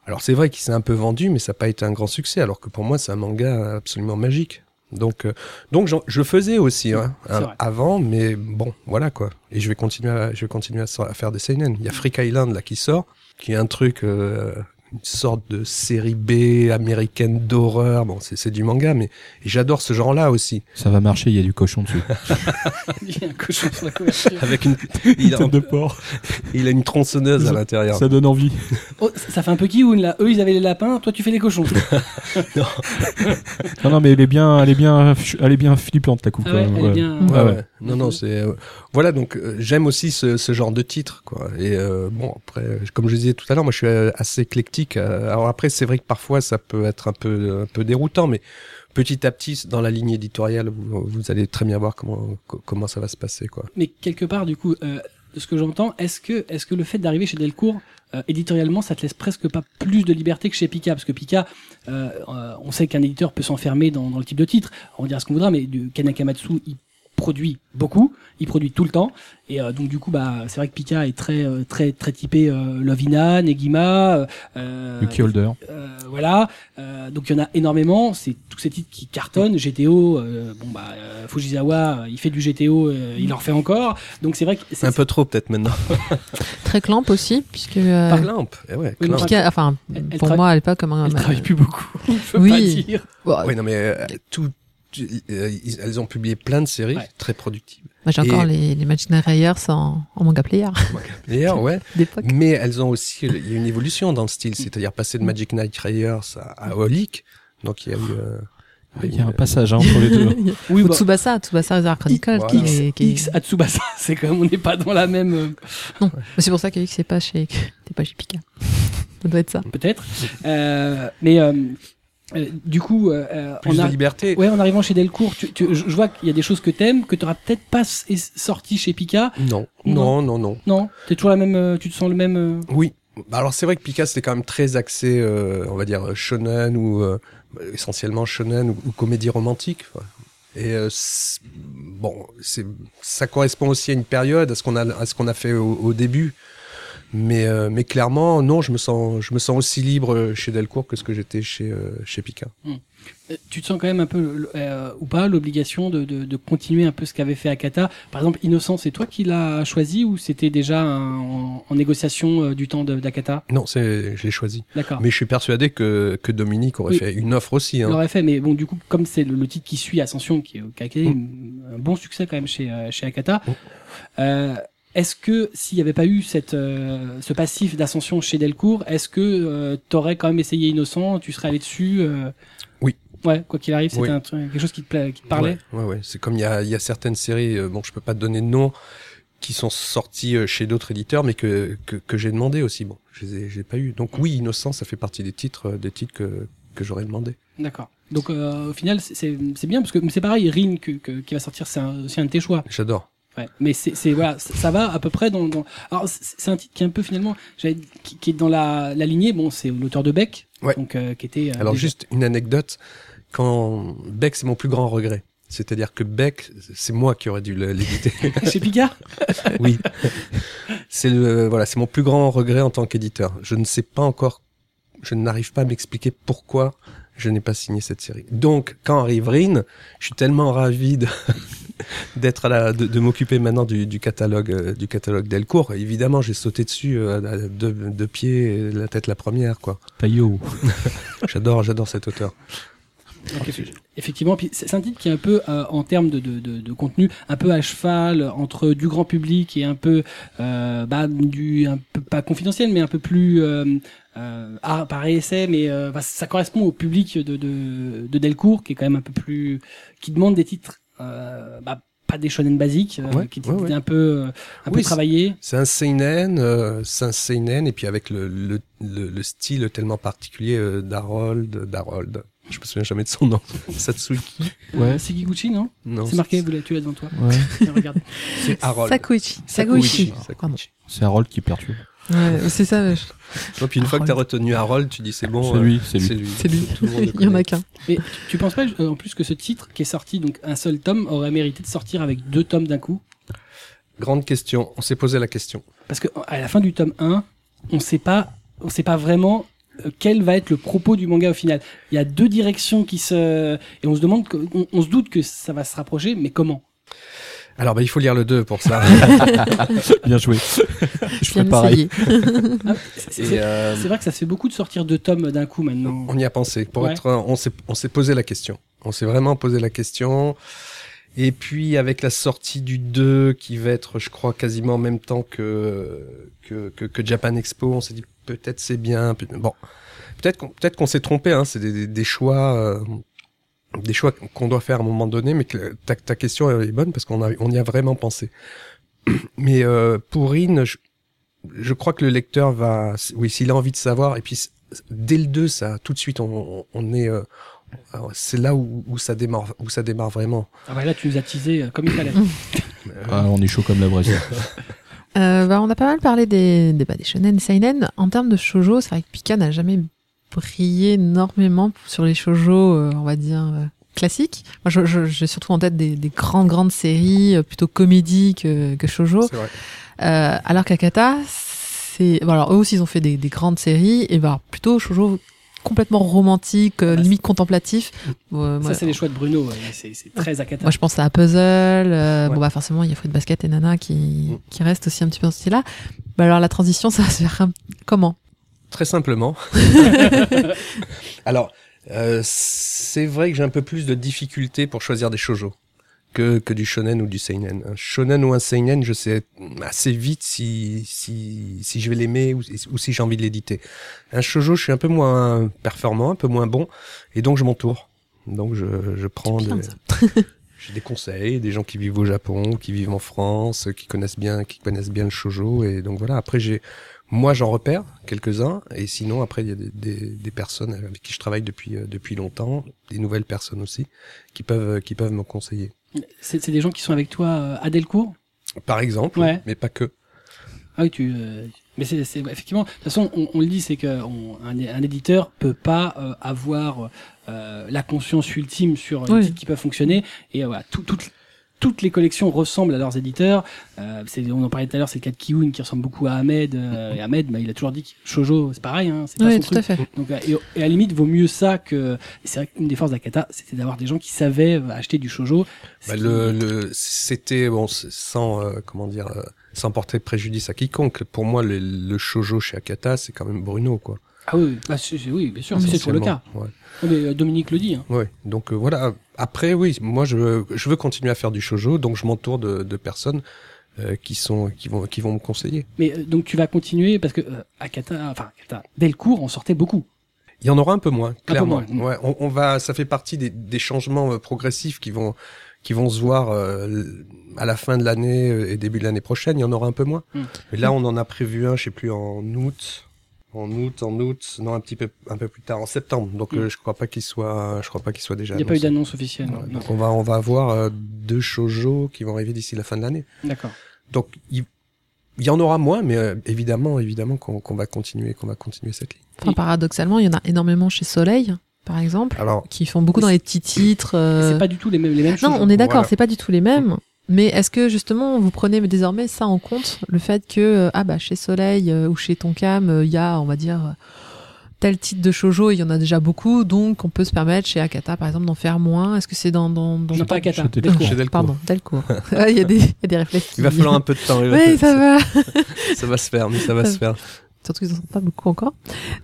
Alors, c'est vrai qu'il s'est un peu vendu, mais ça n'a pas été un grand succès. Alors que pour moi, c'est un manga absolument magique. Donc, euh, donc, je le faisais aussi hein, hein, avant, mais bon, voilà quoi. Et je vais continuer, à, je vais continuer à faire des seinen. Il y a Freak Island là qui sort, qui est un truc, euh, une sorte de série B américaine d'horreur. Bon, c'est c'est du manga, mais j'adore ce genre-là aussi. Ça va marcher, il y a du cochon dessus. Il y a un cochon sur la couverture. Avec une, il a, Tête de porc. il a une tronçonneuse à l'intérieur. Ça donne envie. Oh, ça fait un peu Kiun là? Eux, ils avaient les lapins, toi, tu fais les cochons. Non, non, mais elle est bien, elle est bien, elle est bien flippante la coupe Ah quand même. elle est bien. Ouais, Ah ouais. ouais. Non, non, c'est euh, voilà. Donc euh, j'aime aussi ce, ce genre de titre, quoi. Et euh, bon, après, comme je disais tout à l'heure, moi, je suis assez éclectique. Euh, alors après, c'est vrai que parfois, ça peut être un peu un peu déroutant, mais petit à petit, dans la ligne éditoriale, vous, allez très bien voir comment co- comment ça va se passer, quoi. Mais quelque part, du coup, euh, ce que j'entends, est-ce que, est-ce que le fait d'arriver chez Delcourt, euh, éditorialement, ça te laisse presque pas plus de liberté que chez Pika Parce que Pika, euh, on sait qu'un éditeur peut s'enfermer dans, dans le type de titre, on dira ce qu'on voudra, mais du Kanakamatsu, il produit beaucoup, il produit tout le temps, et euh, donc du coup, bah, c'est vrai que Pika est très, euh, très, très typé euh, Lovina, Negima, euh, euh, Yuki Holder. euh, voilà, euh, donc il y en a énormément. C'est tous ces titres qui cartonnent. GTO, euh, bon bah euh, Fujisawa, il fait du GTO, euh, il en refait encore. Donc c'est vrai que c'est Un peu trop peut-être maintenant. Très clamp aussi, puisque euh, Par lampe. Eh ouais, Oui, Clamp. mais Pika- enfin, Elle- elle pour moi à l'époque comme un. elle travaille plus beaucoup. On peut Oui. pas dire. Bon, Oui, non, mais euh, tout. Euh, elles ont publié plein de séries Ouais. très productives. moi, j'ai encore les, les Imaginary Rayers en, en manga player D'ailleurs, ouais. Mais elles ont aussi, il y a une évolution dans le style, c'est-à-dire passer de Magic Knight Rayers à, à Holic. Donc il y a eu. euh, Il y a un passage hein, entre les deux. Oui, Ou bah, Tsubasa, Tsubasa Reservoir Chronicle, Voilà. qui X, est. Qui est- X à Tsubasa, c'est quand même, on n'est pas dans la même, euh, Non, c'est pour ça que X c'est pas chez, c'est pas chez Pika. ça doit être ça. peut-être. Euh, mais euh, euh, du coup, euh, euh, plus on a, de liberté. ouais, en arrivant chez Delcourt, tu, tu, je vois qu'il y a des choses que t'aimes, que t'auras peut-être pas sorti chez Pika. Non, Non. non, non, non. T'es toujours la même, euh, tu te sens le même. euh, Oui. Bah, Alors c'est vrai que Pika c'était quand même très axé, euh, on va dire shonen ou euh, essentiellement shonen ou, ou comédie romantique. quoi. Et euh, bon, c'est ça correspond aussi à une période, à ce qu'on a, à ce qu'on a fait au, au début. Mais euh, mais clairement, non, je me sens je me sens aussi libre chez Delcourt que ce que j'étais chez euh, chez Pika. Euh, Tu te sens quand même un peu, euh, ou pas, l'obligation de, de, de continuer un peu ce qu'avait fait Akata Par exemple, Innocent, c'est toi qui l'as choisi ou c'était déjà un- en, en négociation euh, du temps d'Akata? Non, c'est, je l'ai choisi. D'accord. Mais je suis persuadé que, que Dominique aurait Oui. fait une offre aussi. Il Hein. l'aurait fait, mais bon, du coup, comme c'est le, le titre qui suit Ascension, qui, qui a été Mm. un bon succès quand même chez, euh, chez Akata, Mm. Est-ce que s'il n'y avait pas eu cette, euh, ce passif d'Ascension chez Delcourt, est-ce que euh, t'aurais quand même essayé Innocent, tu serais allé dessus euh, Oui. Ouais, quoi qu'il arrive, c'était Oui. un truc- quelque chose qui te, pla- qui te parlait? Ouais, ouais, ouais. C'est comme il y a, il y a certaines séries, euh, bon, je peux pas te donner de nom, qui sont sorties euh, chez d'autres éditeurs, mais que, que, que j'ai demandé aussi. Bon, je les ai, je les ai pas eu. Donc oui, Innocent, ça fait partie des titres, euh, des titres que, que j'aurais demandé. D'accord. Donc euh, au final, c'est- bien parce que c'est pareil, Rin que, que- qui va sortir, c'est un, c'est un de tes choix. J'adore. Ouais, mais c'est c'est voilà, ça va à peu près dans. dans... Alors c'est un titre qui est un peu finalement, qui, qui est dans la, la lignée. Bon, c'est l'auteur de Beck, Ouais. donc euh, qui était. euh, Alors déjà- juste une anecdote, quand Beck, c'est mon plus grand regret. C'est-à-dire que Beck, c'est moi qui aurais dû l'éditer. chez Picard. oui. C'est le, voilà, c'est mon plus grand regret en tant qu'éditeur. Je ne sais pas encore, je n'arrive pas à m'expliquer pourquoi je n'ai pas signé cette série. Donc, quand arrive Rin, je suis tellement ravi de, d'être à la, de, de m'occuper maintenant du, du catalogue, euh, du catalogue Delcourt. Évidemment, j'ai sauté dessus, euh, à deux, deux pieds, la tête la première, quoi. Taillot. J'adore, j'adore cet auteur. Donc, effectivement, puis c'est un titre qui est un peu euh, en termes de, de, de, de contenu, un peu à cheval entre du grand public et un peu euh, bah, du un peu pas confidentiel, mais un peu plus euh, euh, par essai, mais euh, bah, ça correspond au public de, de, de Delcourt, qui est quand même un peu plus qui demande des titres. Euh, bah, pas des shonen basiques, euh, qui ouais, ouais. étaient un peu euh, un peu travaillés. C'est un seinen, euh, c'est un seinen, et puis avec le, le, le, le style tellement particulier d'Harold, d'Harold. Je me souviens jamais de son nom. Satsuki. Ouais. Sekiguchi, non Non. C'est marqué, vous l'avez- tu l'as devant toi. Ouais. Regarde. C'est Harold. Sakuichi. Sakuichi. C'est Harold qui perturbe. Ouais, c'est ça. je- Donc une fois que t'as retenu Harold, tu dis c'est bon. C'est euh, lui, c'est lui. C'est lui. C'est lui. Tout le monde le Il y en connaît. a qu'un. Mais tu, tu penses pas euh, en plus que ce titre qui est sorti donc un seul tome aurait mérité de sortir avec deux tomes d'un coup? Grande question. On s'est posé la question. Parce que à la fin du tome 1, on sait pas on sait pas vraiment quel va être le propos du manga au final? Il y a deux directions qui se et on se demande que, on, on se doute que ça va se rapprocher mais comment? Alors bah il faut lire le 2 pour ça. Bien joué. Je ferais pareil. Ah, C'est euh, c'est vrai que ça se fait beaucoup de sortir deux tomes d'un coup maintenant. on y a pensé. Pour Ouais. être, on s'est, on s'est posé la question. On s'est vraiment posé la question. Et puis avec la sortie du 2 qui va être, je crois, quasiment en même temps que que, que, que Japan Expo, on s'est dit peut-être c'est bien. peut- Bon, peut-être qu'on peut-être qu'on s'est trompé. Hein, c'est des, des, des choix. euh, des choix qu'on doit faire à un moment donné, mais que ta, ta question est bonne parce qu'on a, on y a vraiment pensé. Mais euh, pour Rin, je, je crois que le lecteur va, oui, s'il a envie de savoir, et puis dès le 2, ça, tout de suite, on, on est, euh, c'est là où, où ça démarre, où ça démarre vraiment. Ah bah là tu nous as teasé euh, comme il fallait. Ah, on est chaud comme la braise. Euh, bah, on a pas mal parlé des, des, bah, des shonen, seinen. En termes de shoujo, c'est vrai que Pika n'a jamais brillé énormément sur les shoujo, euh, on va dire, euh, classiques. Moi, je- je- j'ai surtout en tête des, des grandes, grandes séries, euh, plutôt comédie que, que shoujo. C'est vrai. Euh, alors qu'Akata, c'est, bon, alors eux aussi ils ont fait des, des grandes séries, et bah, plutôt shoujo complètement romantique, euh, bah, limite contemplatif. Euh, Ça c'est les choix de Bruno, ouais, c'est très Akata. moi, je pense à Puzzle. euh, Ouais. Bon, bah, forcément, il y a Fruit Basket et Nana qui, qui restent aussi un petit peu dans ce style-là. Bah, alors, la transition, ça va se faire un- comment? Très simplement. Alors, euh, c'est vrai que j'ai un peu plus de difficultés pour choisir des shoujo que, que du shonen ou du seinen. Un shonen ou un seinen, je sais assez vite si, si, si je vais l'aimer ou, ou si j'ai envie de l'éditer. Un shoujo, je suis un peu moins performant, un peu moins bon, et donc je m'entoure. Donc je, je prends des, j'ai des conseils, des gens qui vivent au Japon, qui vivent en France, qui connaissent bien, qui connaissent bien le shoujo, et donc voilà. Après j'ai moi, j'en repère quelques-uns, et sinon, après, il y a des, des, des personnes avec qui je travaille depuis euh, depuis longtemps, des nouvelles personnes aussi, qui peuvent qui peuvent me conseiller. C'est c'est des gens qui sont avec toi euh, à Delcourt Par exemple, Ouais. mais pas que. Ah oui, tu. euh, Mais c'est c'est- effectivement. De toute façon, on, on le dit, c'est que on- un, un éditeur peut pas euh, avoir euh, la conscience ultime sur les Oui. titres qui peuvent fonctionner. Et euh, voilà, tout, tout, toutes les collections ressemblent à leurs éditeurs. Euh, c'est, on en parlait tout à l'heure, c'est le cas de Kiun qui ressemble beaucoup à Ahmed. euh, et Ahmed, bah, il a toujours dit que Shoujo, c'est pareil, hein, c'est pas Oui, son tout truc. à fait. Donc, euh, et, et à la limite, vaut mieux ça que. et C'est vrai qu'une des forces d'Akata, c'était d'avoir des gens qui savaient euh, acheter du shojo. Ce Bah, le, le, c'était bon, c'est- sans euh, comment dire, euh, sans porter préjudice à quiconque. Pour moi, le, le shojo chez Akata, c'est quand même Bruno, quoi. Ah oui, bah, oui, bien sûr, mais c'est toujours le cas. Ouais. Oh, mais, euh, Dominique le dit. Hein. Ouais. Donc euh, voilà. Après, oui, moi, je veux, je veux continuer à faire du shojo, donc je m'entoure de, de personnes euh, qui sont, qui vont, qui vont me conseiller. Mais euh, donc tu vas continuer parce que euh, Akata, enfin Akata, Delcourt en sortait beaucoup. Il y en aura un peu moins, peu clairement. moins, mm. Ouais, on, on va, ça fait partie des, des changements euh, progressifs qui vont, qui vont se voir euh, à la fin de l'année et début de l'année prochaine. Il y en aura un peu moins. Mm. Mais là, on en a prévu un, je sais plus, en août, en août, en août, non un petit peu, un peu plus tard, en septembre. Donc, Mm. euh, je crois pas qu'il soit, je crois pas qu'il soit déjà. Il n'y a pas eu d'annonce officielle. Ouais, donc, on va, on va avoir euh, deux shoujo qui vont arriver d'ici la fin de l'année. D'accord. Donc, il, il y en aura moins, mais euh, évidemment, évidemment qu'on qu'on va continuer, qu'on va continuer cette ligne. Enfin, paradoxalement, il y en a énormément chez Soleil, par exemple, Alors, qui font beaucoup dans les petits titres. euh, C'est pas du tout les mêmes les mêmes choses. Non, on est d'accord, Voilà. c'est pas du tout les mêmes. Mais est-ce que justement vous prenez désormais ça en compte, le fait que euh, ah bah chez Soleil euh, ou chez Tonkam euh, il y a on va dire euh, tel titre de shojo il y en a déjà beaucoup donc on peut se permettre chez Akata par exemple d'en faire moins? Est-ce que c'est dans dans, dans Non, pas Chez Akata. Delcourt. Chez Delcourt. Pardon, Delcourt. Il y a des il y a des réflexes. il va falloir un peu de temps. Oui, ça va. ça va se faire, mais ça va Ça se faire. Surtout qu'ils en sont pas beaucoup encore.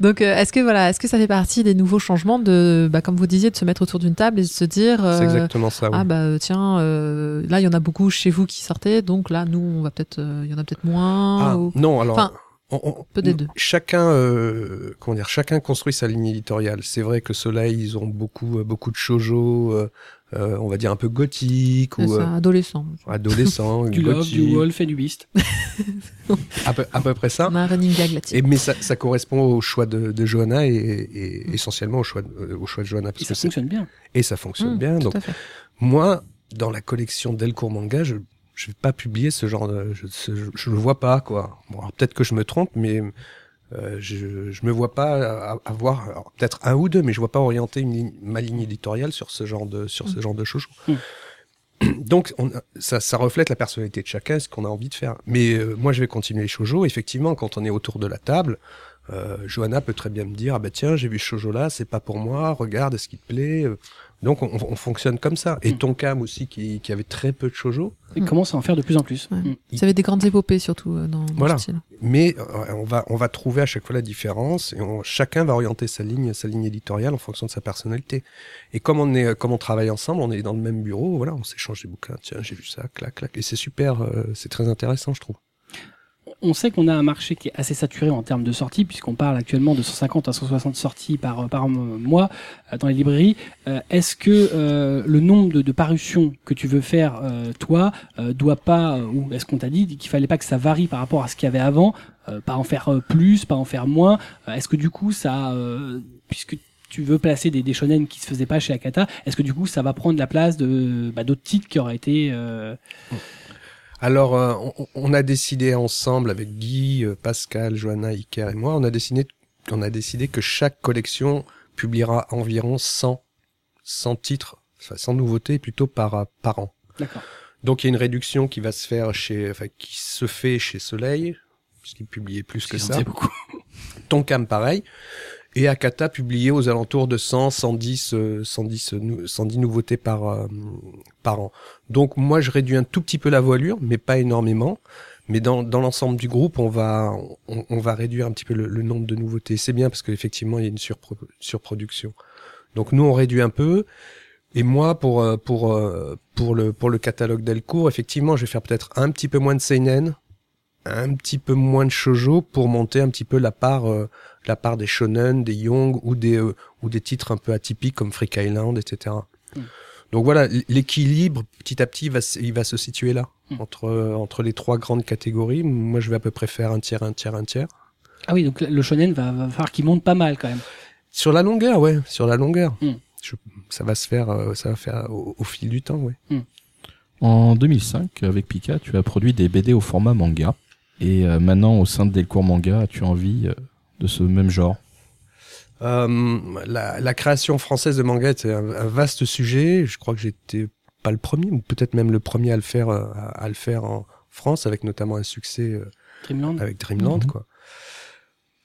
Donc, euh, est-ce que voilà, est-ce que ça fait partie des nouveaux changements de, bah, comme vous disiez, de se mettre autour d'une table et de se dire, euh, C'est exactement ça. oui. ah bah euh, tiens, euh, là il y en a beaucoup chez vous qui sortaient, donc là nous on va peut-être, euh, il y en a peut-être moins. Ah, ou- non, alors. Enfin, peu des deux. Chacun, euh, comment dire, chacun construit sa ligne éditoriale. C'est vrai que Soleil, ils ont beaucoup, euh, beaucoup de shoujo, euh, euh, on va dire un peu gothique ou ça, euh, adolescent. adolescent, Du Love, gothique, du Wolf et du Beast. à peu, à peu près ça. On a un running gag là-dessus. Et mais ça, ça correspond au choix de, de Johanna et, et essentiellement au choix, de, euh, au choix de Johanna Et parce ça que c'est- fonctionne bien. et ça fonctionne Mmh, bien. tout Donc à fait. moi, dans la collection Delcourt Manga, je je vais pas publier ce genre de, je, ce- je, je le vois pas quoi. Bon, alors peut-être que je me trompe, mais euh, je je me vois pas a- avoir alors, peut-être un ou deux, mais je vois pas orienter une ligne- ma ligne éditoriale sur ce genre de sur ce genre de shoujo. Mm. Donc on, ça, ça reflète la personnalité de chacun, ce qu'on a envie de faire. Mais euh, moi, je vais continuer les shoujo. Effectivement, quand on est autour de la table, euh, Johanna peut très bien me dire ah bah tiens j'ai vu ce shoujo là, c'est pas pour moi. Regarde, est-ce qu'il te plaît Donc on, on fonctionne comme ça. Et Mm. Tonkam aussi qui, qui avait très peu de shoujo. Il Mm. commence à en faire de plus en plus. Ouais. Mm. Vous avez des grandes épopées surtout euh, dans, dans Voilà. ce style. Mais euh, on va on va trouver à chaque fois la différence et on, chacun va orienter sa ligne sa ligne éditoriale en fonction de sa personnalité. Et comme on est comme on travaille ensemble, on est dans le même bureau, voilà, on s'échange des bouquins. Tiens, j'ai vu ça, clac clac. Et c'est super, euh, c'est très intéressant, je trouve. On sait qu'on a un marché qui est assez saturé en termes de sorties, puisqu'on parle actuellement de 150 à 160 sorties par, par mois euh, dans les librairies. Euh, Est-ce que euh, le nombre de, parutions que tu veux faire, euh, toi, euh, doit pas, euh, ou est-ce qu'on t'a dit qu'il fallait pas que ça varie par rapport à ce qu'il y avait avant, euh, pas en faire euh, plus, pas en faire moins? Euh, Est-ce que du coup, ça, euh, puisque tu veux placer des, des shonen qui se faisaient pas chez Akata, est-ce que du coup, ça va prendre la place de bah, d'autres titres qui auraient été euh, Alors, euh, on, on a décidé ensemble avec Guy, euh, Pascal, Johanna, Iker et moi, on a décidé, on a décidé que chaque collection publiera environ 100, 100 titres, enfin 100 nouveautés plutôt par, euh, par an. D'accord. Donc il y a une réduction qui va se faire chez, enfin qui se fait chez Soleil, puisqu'il publiait plus que ça. beaucoup. Tonkam pareil. Et Akata publiait aux alentours de 100, 110, euh, 110, euh, nou- 110 nouveautés par, euh, par an. Donc moi je réduis un tout petit peu la voilure, mais pas énormément. Mais dans, dans l'ensemble du groupe, on va, on, on va réduire un petit peu le, le nombre de nouveautés. C'est bien parce qu'effectivement il y a une surpro- surproduction. Donc nous on réduit un peu. Et moi pour euh, pour euh, pour le pour le catalogue Delcourt, effectivement, je vais faire peut-être un petit peu moins de seinen, un petit peu moins de shojo pour monter un petit peu la part euh, la part des shonen, des young ou des euh, ou des titres un peu atypiques comme Freak Island, etc. Mm. Donc voilà, l'équilibre petit à petit il va se- il va se situer là Mm. entre euh, entre les trois grandes catégories. Moi, je vais à peu près faire un tiers, un tiers, un tiers. Ah oui, donc le shonen va, va falloir qu'il monte pas mal quand même. Sur la longueur, ouais, sur la longueur. Mm. Je- ça va se faire, euh, ça va faire au, au fil du temps, ouais. En 2005, avec Pika, tu as produit des BD au format manga. Et maintenant, au sein de Delcourt Manga, as-tu envie de ce même genre Euh, la, la création française de manga était un, un vaste sujet. Je crois que j'étais pas le premier, ou peut-être même le premier à le faire, euh, à, à le faire en France, avec notamment un succès euh, Dreamland. avec Dreamland, Mhm. quoi.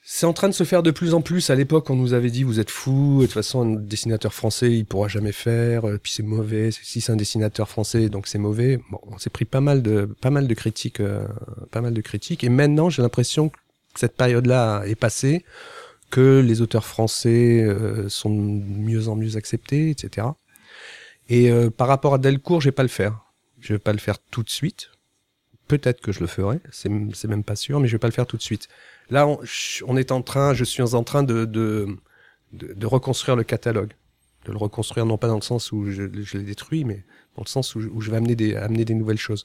C'est en train de se faire de plus en plus. À l'époque, on nous avait dit vous êtes fous. De toute façon, un dessinateur français, il pourra jamais faire. Puis c'est mauvais. Si c'est un dessinateur français, donc c'est mauvais. Bon, on s'est pris pas mal de pas mal de critiques, euh, pas mal de critiques. Et maintenant, j'ai l'impression que cette période-là est passée, que les auteurs français euh, sont mieux en mieux acceptés, etc. Et euh, par rapport à Delcourt, je vais pas le faire. Je vais pas le faire tout de suite. Peut-être que je le ferai, c'est même pas sûr, mais je vais pas le faire tout de suite. Là, on, est en train, je suis en train de, de, de, reconstruire le catalogue. De le reconstruire, non pas dans le sens où je, je l'ai détruit, mais dans le sens où, je- où je vais amener des, amener des nouvelles choses.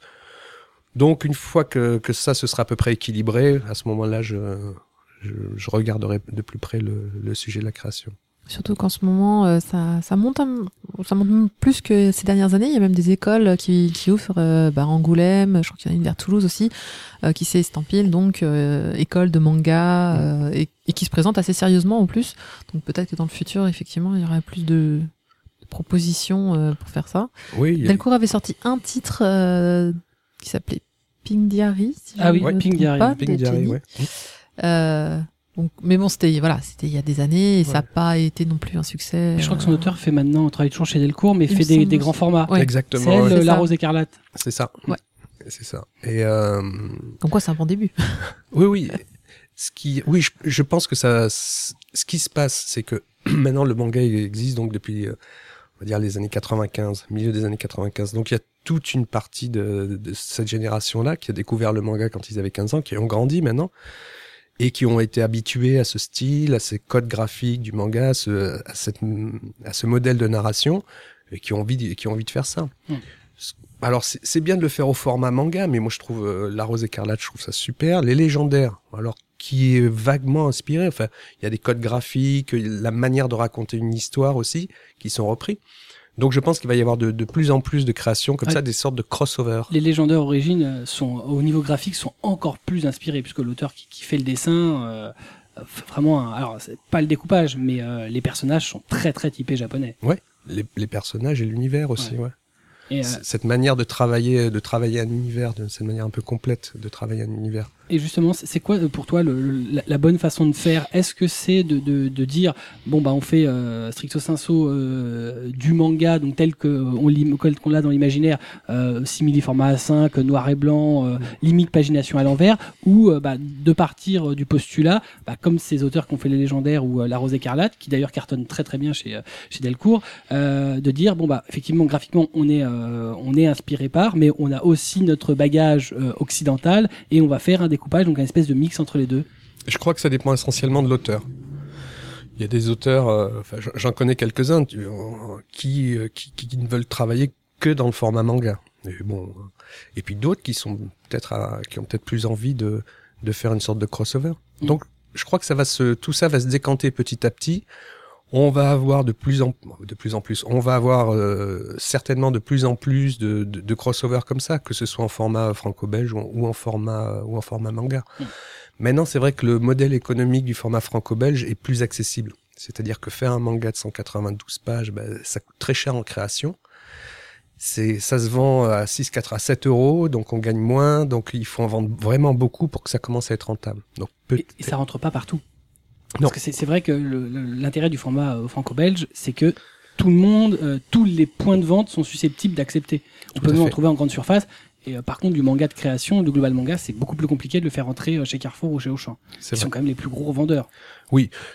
Donc, une fois que, que ça, ce sera à peu près équilibré, à ce moment-là, je, je, je regarderai de plus près le, le sujet de la création. Surtout qu'en ce moment, euh, ça, ça monte, un- ça monte plus que ces dernières années. Il y a même des écoles qui, qui ouvrent, euh, bah, Angoulême, je crois qu'il y en a une vers Toulouse aussi, euh, qui s'estampille donc euh, école de manga euh, et, et qui se présente assez sérieusement en plus. Donc peut-être que dans le futur, effectivement, il y aura plus de, de propositions euh, pour faire ça. Oui, Delcourt avait sorti un titre euh, qui s'appelait Pink Diary. Si Ah je oui, ouais, trompe Diary, pas, de Diary, ouais. Euh, donc, mais bon, c'était voilà, c'était il y a des années et ça n'a pas été non plus un succès. Je crois que son euh, auteur fait maintenant, travaille toujours chez Delcourt, mais Il fait des, grands formats. Ouais. Exactement. C'est La. Rose écarlate. C'est ça. Ouais. C'est ça. Et euh, Comme quoi, c'est un bon début. Oui, oui. Ce qui, oui, je, je pense que ça, ce qui se passe, c'est que maintenant le manga il existe donc depuis, euh, on va dire les années 95, milieu des années 95. Donc il y a toute une partie de, de cette génération-là qui a découvert le manga quand ils avaient 15 ans, qui ont grandi maintenant et qui ont été habitués à ce style, à ces codes graphiques du manga, à ce, à cette, à ce modèle de narration et qui ont envie, de- qui ont envie de faire ça. Mm. Alors c'est c'est bien de le faire au format manga, mais moi je trouve euh, La Rose écarlate, je trouve ça super. Les légendaires, alors qui est vaguement inspiré. Enfin, il y a des codes graphiques, la manière de raconter une histoire aussi qui sont repris. Donc je pense qu'il va y avoir de, de plus en plus de créations comme Ouais. ça, des sortes de crossover. Les légendaires origines euh, sont, au niveau graphique, sont encore plus inspirés, puisque l'auteur qui, qui fait le dessin, euh, vraiment, alors c'est pas le découpage, mais euh, les personnages sont très très typés japonais. Les, les personnages et l'univers aussi, ouais. Et, euh, Cette manière de travailler, de travailler un univers, de cette manière un peu complète de travailler un univers. Et justement, c'est quoi euh, pour toi le, le- la, bonne façon de faire? Est-ce que c'est de, de, de dire bon bah on fait euh, stricto sensu euh, du manga donc tel que on qu'on l'a dans l'imaginaire, euh, simili format A5, noir et blanc, euh, limite pagination à l'envers, ou euh, bah, de partir euh, du postulat, bah, comme ces auteurs qui ont fait les légendaires ou La Rose écarlate, qui d'ailleurs cartonne très très bien chez chez Delcourt, de dire bon bah effectivement graphiquement on est on est inspiré par, mais on a aussi notre bagage occidental et on va faire un découpage donc un espèce de mix entre les deux. Je crois que ça dépend essentiellement de l'auteur. Il y a des auteurs, euh, enfin, j'en- connais quelques-uns euh, qui, euh, qui, qui ne veulent travailler que dans le format manga. Et bon, et puis d'autres qui sont peut-être qui ont peut-être plus envie de de faire une sorte de crossover. Mm. Donc, je crois que ça va se, tout ça va se décanter petit à petit. On va avoir de plus en de plus en plus. On va avoir euh, certainement de plus en plus de, de, de crossover comme ça, que ce soit en format franco-belge ou, en- ou en format ou en format manga. Mm. Maintenant, c'est vrai que le modèle économique du format franco-belge est plus accessible. C'est-à-dire que faire un manga de 192 pages, ben, ça coûte très cher en création. C'est, ça se vend à 6, 4 à 7 euros, donc on gagne moins, donc il faut en vendre vraiment beaucoup pour que ça commence à être rentable. Donc, Et, et ça rentre pas partout. Non. Parce que c'est vrai que l'intérêt du format euh, franco-belge, c'est que tout le monde, euh, tous les points de vente sont susceptibles d'accepter. On peut même en trouver en grande surface. Et euh, par contre, du manga de création, du global manga, c'est beaucoup plus compliqué de le faire entrer euh, chez Carrefour ou chez Auchan. Ils vrai. sont quand même les plus gros vendeurs.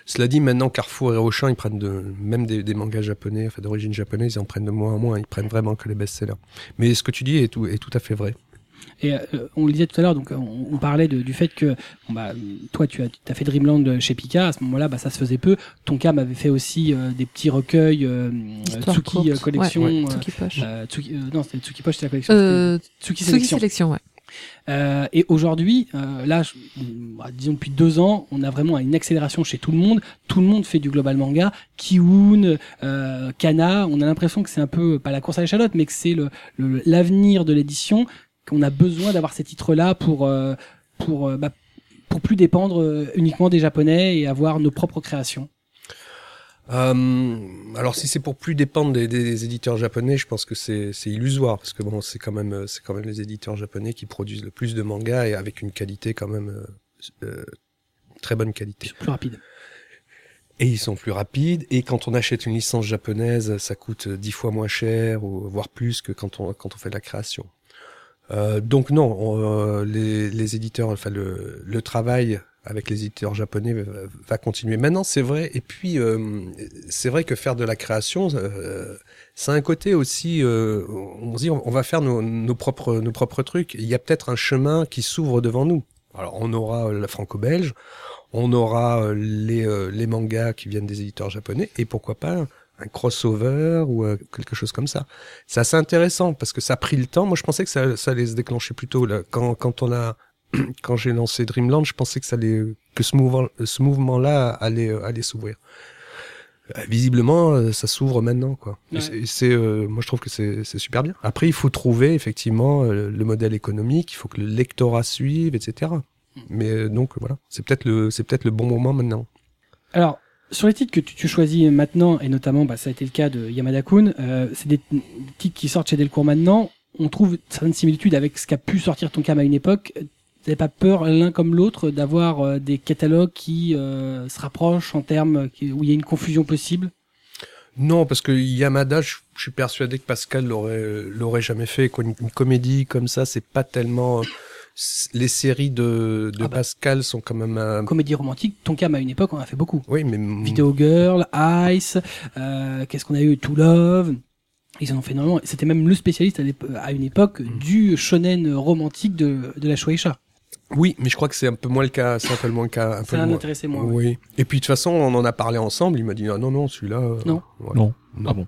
Cela dit, maintenant, Carrefour et Auchan, ils prennent de, même des, des mangas japonais, enfin d'origine japonaise, ils en prennent de moins en moins. Ils prennent vraiment que les best-sellers. Mais ce que tu dis est tout, est tout à fait vrai. Et euh, on le disait tout à l'heure, donc euh, on, on parlait de- du fait que bon, bah, toi tu as, as fait Dreamland chez Pika, à ce moment-là bah, ça se faisait peu. Tonka m'avait fait aussi euh, des petits recueils euh, Histoire Tsuki euh, collection. Ouais, euh, Tsuki Poche. euh, Tsuki- euh, non, c'était Tsuki Poche, c'était la collection. Euh, Tsuki Tsuki Sélection. Sélection, ouais. Euh, et aujourd'hui, euh, là, je- bah, disons depuis deux ans, on a vraiment une accélération chez tout le monde. Tout le monde fait du global manga. Kiun, euh, Kana, on a l'impression que c'est un peu pas la course à l'échalote, mais que c'est le le- l'avenir de l'édition. Qu'on a besoin d'avoir ces titres-là pour euh, pour euh, bah, pour plus dépendre euh, uniquement des japonais et avoir nos propres créations. Euh, alors si c'est pour plus dépendre des, des éditeurs japonais, je pense que c'est c'est illusoire parce que bon c'est quand même c'est quand même les éditeurs japonais qui produisent le plus de mangas et avec une qualité quand même euh, très bonne qualité. Plus rapide. Et ils sont plus rapides et quand on achète une licence japonaise, ça coûte dix fois moins cher ou voire plus que quand on quand on fait de la création. Euh, donc non, on, euh, les, les éditeurs, enfin le, le travail avec les éditeurs japonais va, continuer. Maintenant, c'est vrai. Et puis, euh, c'est vrai que faire de la création, euh, c'est un côté aussi. euh, on dit, on va faire nos, nos propres nos propres trucs. Il y a peut-être un chemin qui s'ouvre devant nous. Alors, on aura la franco-belge, on aura les les mangas qui viennent des éditeurs japonais, et pourquoi pas un crossover ou euh, quelque chose comme ça. C'est assez intéressant parce que ça a pris le temps. Moi, je pensais que ça, ça allait se déclencher plus tôt. Là. Quand, quand on a, quand j'ai lancé Dreamland, je pensais que ça allait, que ce mouvement, ce mouvement-là allait, euh, allait s'ouvrir. Euh, Visiblement, euh, ça s'ouvre maintenant, quoi. Et Ouais. c'est- euh, moi, je trouve que c'est c'est super bien. Après, il faut trouver effectivement le modèle économique. Il faut que le lectorat suive, etc. Mais euh, donc voilà, c'est peut-être le, c'est peut-être le bon moment maintenant. Alors, sur les titres que tu, choisis maintenant, et notamment, bah, ça a été le cas de Yamada Kun, euh, c'est des, titres qui sortent chez Delcourt maintenant. On trouve certaines similitudes avec ce qu'a pu sortir Tonkam à une époque. Vous pas peur l'un comme l'autre d'avoir euh, des catalogues qui euh, se rapprochent en termes où il y a une confusion possible? Non, parce que Yamada, je, suis persuadé que Pascal l'aurait l'aurait jamais fait. Une comédie comme ça, c'est pas tellement. Les séries de, de Ah bah. Pascal sont quand même. un- Comédie romantique, Tonkam à une époque, on en a fait beaucoup. Oui, mais Video Girl, Ice, euh, qu'est-ce qu'on a eu, To Love. Ils en ont fait énormément. C'était même le spécialiste à, une époque Mm. du shonen romantique de, de la Shueisha. oui, mais je crois que c'est un peu moins le cas. C'est un peu moins le cas. Un peu Ça moins. l'intéressait moins. Oui. Et puis de toute façon, on en a parlé ensemble. Il m'a dit ah, non, non, celui-là. euh, Non. voilà. Non. Non. Ah bon.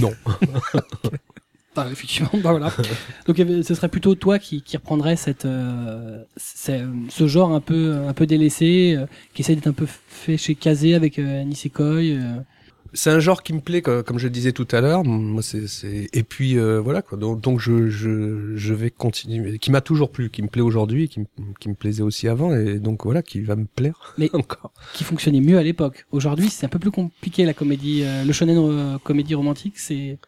Non. Enfin, effectivement, bah voilà. Donc, ce serait plutôt toi qui, qui reprendrais cette, euh, ce genre un peu, un peu délaissé, euh, qui essaie d'être un peu fait chez Kazé avec euh, Nisekoi. euh. C'est un genre qui me plaît, comme je le disais tout à l'heure. Moi, c'est, c'est, et puis euh, voilà, quoi. Donc, donc je, je, je vais continuer. Qui m'a toujours plu, qui me plaît aujourd'hui, qui, me- qui me plaisait aussi avant, et donc voilà, qui va me plaire Mais- encore. qui fonctionnait mieux à l'époque. Aujourd'hui, c'est un peu plus compliqué la comédie, euh, le shonen comédie romantique. C'est,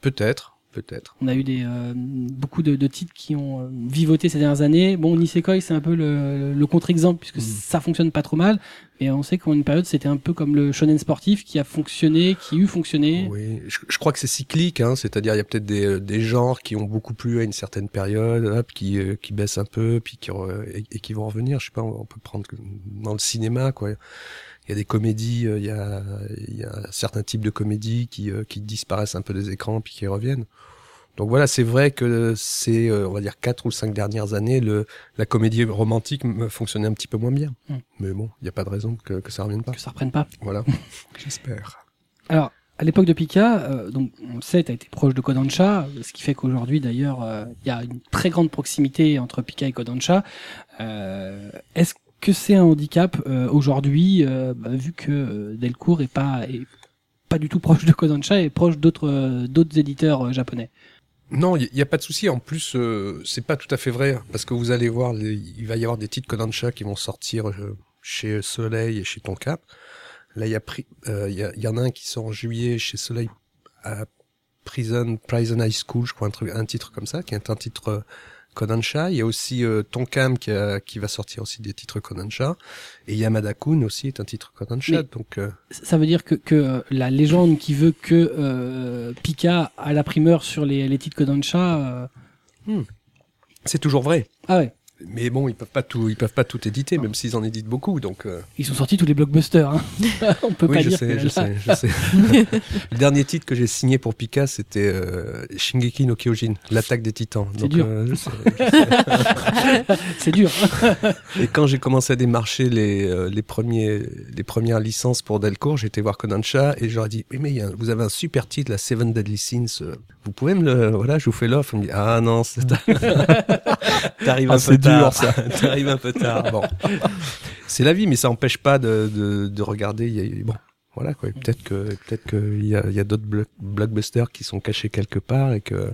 Peut-être, peut-être. on a eu des euh, beaucoup de, de titres qui ont euh, vivoté ces dernières années. Bon, Nisekoi, c'est un peu le, le contre-exemple puisque Mm. ça fonctionne pas trop mal. Et on sait qu'en une période, c'était un peu comme le shonen sportif qui a fonctionné, qui eut fonctionné. Oui, je, je crois que c'est cyclique, hein, c'est-à-dire il y a peut-être des, euh, des genres qui ont beaucoup plu à une certaine période, hop, qui, euh, qui baissent un peu, puis qui et, et qui vont revenir. Je sais pas, on on peut prendre dans le cinéma, quoi. Il y a des comédies, euh, il y a, il y a certains types de comédies qui, euh, qui disparaissent un peu des écrans puis qui reviennent. Donc voilà, c'est vrai que c'est, euh, on va dire, quatre ou cinq dernières années, le, la comédie romantique me fonctionnait un petit peu moins bien. Mm. Mais bon, il n'y a pas de raison que, que ça revienne pas. Que ça reprenne pas. Voilà, j'espère. Alors, à l'époque de Pika, euh, donc on le sait, tu as été proche de Kodansha, ce qui fait qu'aujourd'hui d'ailleurs, euh, il y a une très grande proximité entre Pika et Kodansha. Euh, Est-ce que c'est un handicap euh, aujourd'hui, euh, bah, vu que euh, Delcourt est pas est pas du tout proche de Kodansha et proche d'autres euh, d'autres éditeurs euh, japonais Non, il n'y a pas de souci. En plus, c'est pas tout à fait vrai parce que vous allez voir, il va y avoir des titres Kodansha qui vont sortir chez Soleil et chez Tonkap. Là, il y a il y, y en a un qui sort en juillet chez Soleil à Prison Prison High School, je crois un truc, un titre comme ça, qui est un titre Kodansha. Il y a aussi euh, Tonkam qui, a- qui va sortir aussi des titres Kodansha et Yamada Kun aussi est un titre Kodansha. Mais- Donc euh, Ça veut dire que, que euh, la légende qui veut que euh, Pika a la primeur sur les, les titres Kodansha. euh, c'est toujours vrai. Ah ouais, Mais bon, ils peuvent pas tout, ils peuvent pas tout éditer, même s'ils en éditent beaucoup. Donc euh, ils sont sortis tous les blockbusters. Hein. On peut Oui, pas je dire sais, que je là- sais, je sais. le dernier titre que j'ai signé pour Pika, c'était euh, Shingeki no Kyojin, l'attaque des titans. C'est dur. euh, je sais, je. C'est dur. Et quand j'ai commencé à démarcher les, euh, les, premiers, les premières licences pour Delcourt, été voir Kodansha et j'aurais dit, oui, mais il y a- vous avez un super titre, la Seven Deadly Sins. Vous pouvez me le, voilà, je vous fais l'offre. On me dit, ah non, c'est, t'arrives Ah, un peu c'est dur, tard. ça. T'arrives un peu tard. Bon. C'est la vie, mais ça empêche pas de, de, de regarder. il y a- bon. Voilà quoi. Et Peut-être que peut-être qu'il y a, il y a d'autres blo- blockbusters qui sont cachés quelque part et que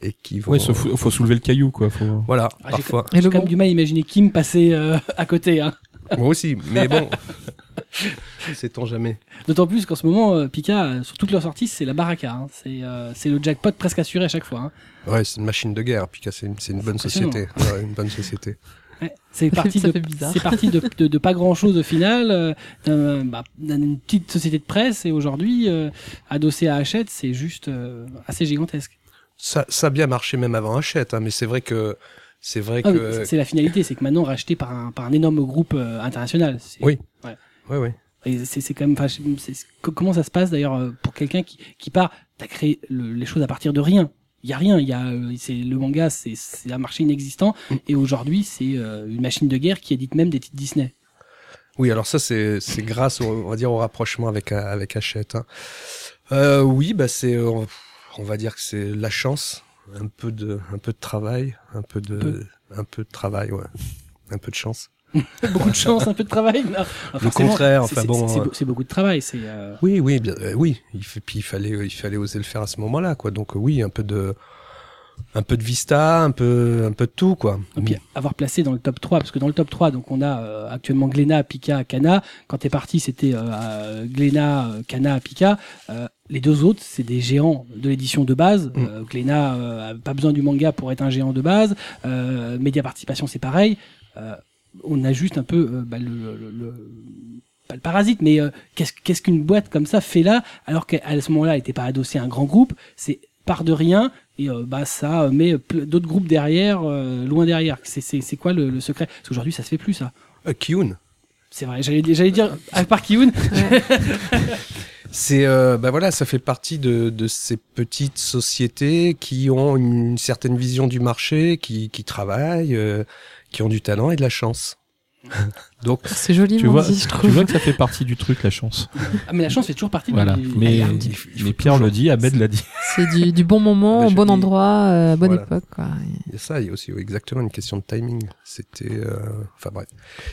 et qui vont. Ouais, faut, faut soulever le caillou, quoi. Faut... Voilà. Ah, parfois. Et J'ai le quand même du mal à imaginer Kim passer euh, à côté. Hein. Moi aussi. Mais bon. Sait-on jamais. D'autant plus qu'en ce moment, euh, Pika, euh, sur toutes leurs sorties, c'est la baraka. Hein. C'est euh, c'est le jackpot presque assuré à chaque fois. Hein. Ouais, c'est une machine de guerre. Pika, c'est une, c'est une bonne société. Ouais, une bonne société. Ouais, c'est parti Ça de fait bizarre. c'est parti de, de, de pas grand chose au final, euh, d'un- bah, d'une petite société de presse et aujourd'hui euh, adossé à Hachette, c'est juste euh, assez gigantesque. Ça, ça a bien marché même avant Hachette, hein, mais c'est vrai que c'est vrai Ah que c'est- la finalité, c'est que maintenant racheté par un par un énorme groupe euh, international. Oui. Ouais. ouais, ouais. Et c'est c'est quand même. comment ça se passe d'ailleurs euh, pour quelqu'un qui qui part T'as créé le- les choses à partir de rien. Il y a rien. Il y a euh, c'est le manga, c'est un marché inexistant. Mm. Et aujourd'hui, c'est une machine de guerre qui édite même des titres Disney. Oui, alors ça c'est c'est grâce au, on va dire au rapprochement avec avec Hachette. Hein. Euh, oui, bah c'est on va dire que c'est la chance, un peu de un peu de travail, un peu de peu. un peu de travail, ouais, un peu de chance. Beaucoup de chance, un peu de travail. Non, Le contraire, c'est- enfin bon, c'est euh, c'est beaucoup de travail. C'est euh, Oui, oui, bien, euh, oui. Il fait, puis il fallait, il fallait oser le faire à ce moment-là, quoi. Donc oui, un peu de, un peu de vista, un peu, un peu de tout, quoi. Et puis avoir placé dans le top 3, parce que dans le top 3, donc on a euh, actuellement Glénat, Pika, Kana. Quand t'es parti, c'était euh, Glénat, Kana, Pika. Euh, les deux autres, c'est des géants de l'édition de base. Mm. Euh, Glénat euh, a pas besoin du manga pour être un géant de base. Euh, Média Participation, c'est pareil. Euh, on a juste un peu euh, bah, le, le- le- pas le parasite, mais euh, qu'est-ce qu'est-ce qu'une boîte comme ça fait là, alors qu'à ce moment-là, elle n'était pas adossée à un grand groupe. C'est part de rien et euh, bah ça met d'autres groupes derrière, euh, loin derrière. C'est quoi le, le secret? Parce qu'aujourd'hui, ça se fait plus ça. Euh, Kiyun, C'est vrai. J'allais dire- j'allais dire à part Kiyun. c'est, euh, bah voilà, ça fait partie de, de ces petites sociétés qui ont une certaine vision du marché, qui, qui travaillent, euh, qui ont du talent et de la chance. Donc, C'est joliment Tu vois, dit, je tu vois que ça fait partie du truc, la chance. Ah, mais la chance fait toujours partie. Voilà. du- Mais, mais Pierre le dit, Ahmed l'a dit. C'est du, du bon moment, Ah, au bon endroit, euh, bonne Voilà. époque. Quoi. il y a ça, il y a aussi exactement une question de timing. C'était, euh, enfin bref,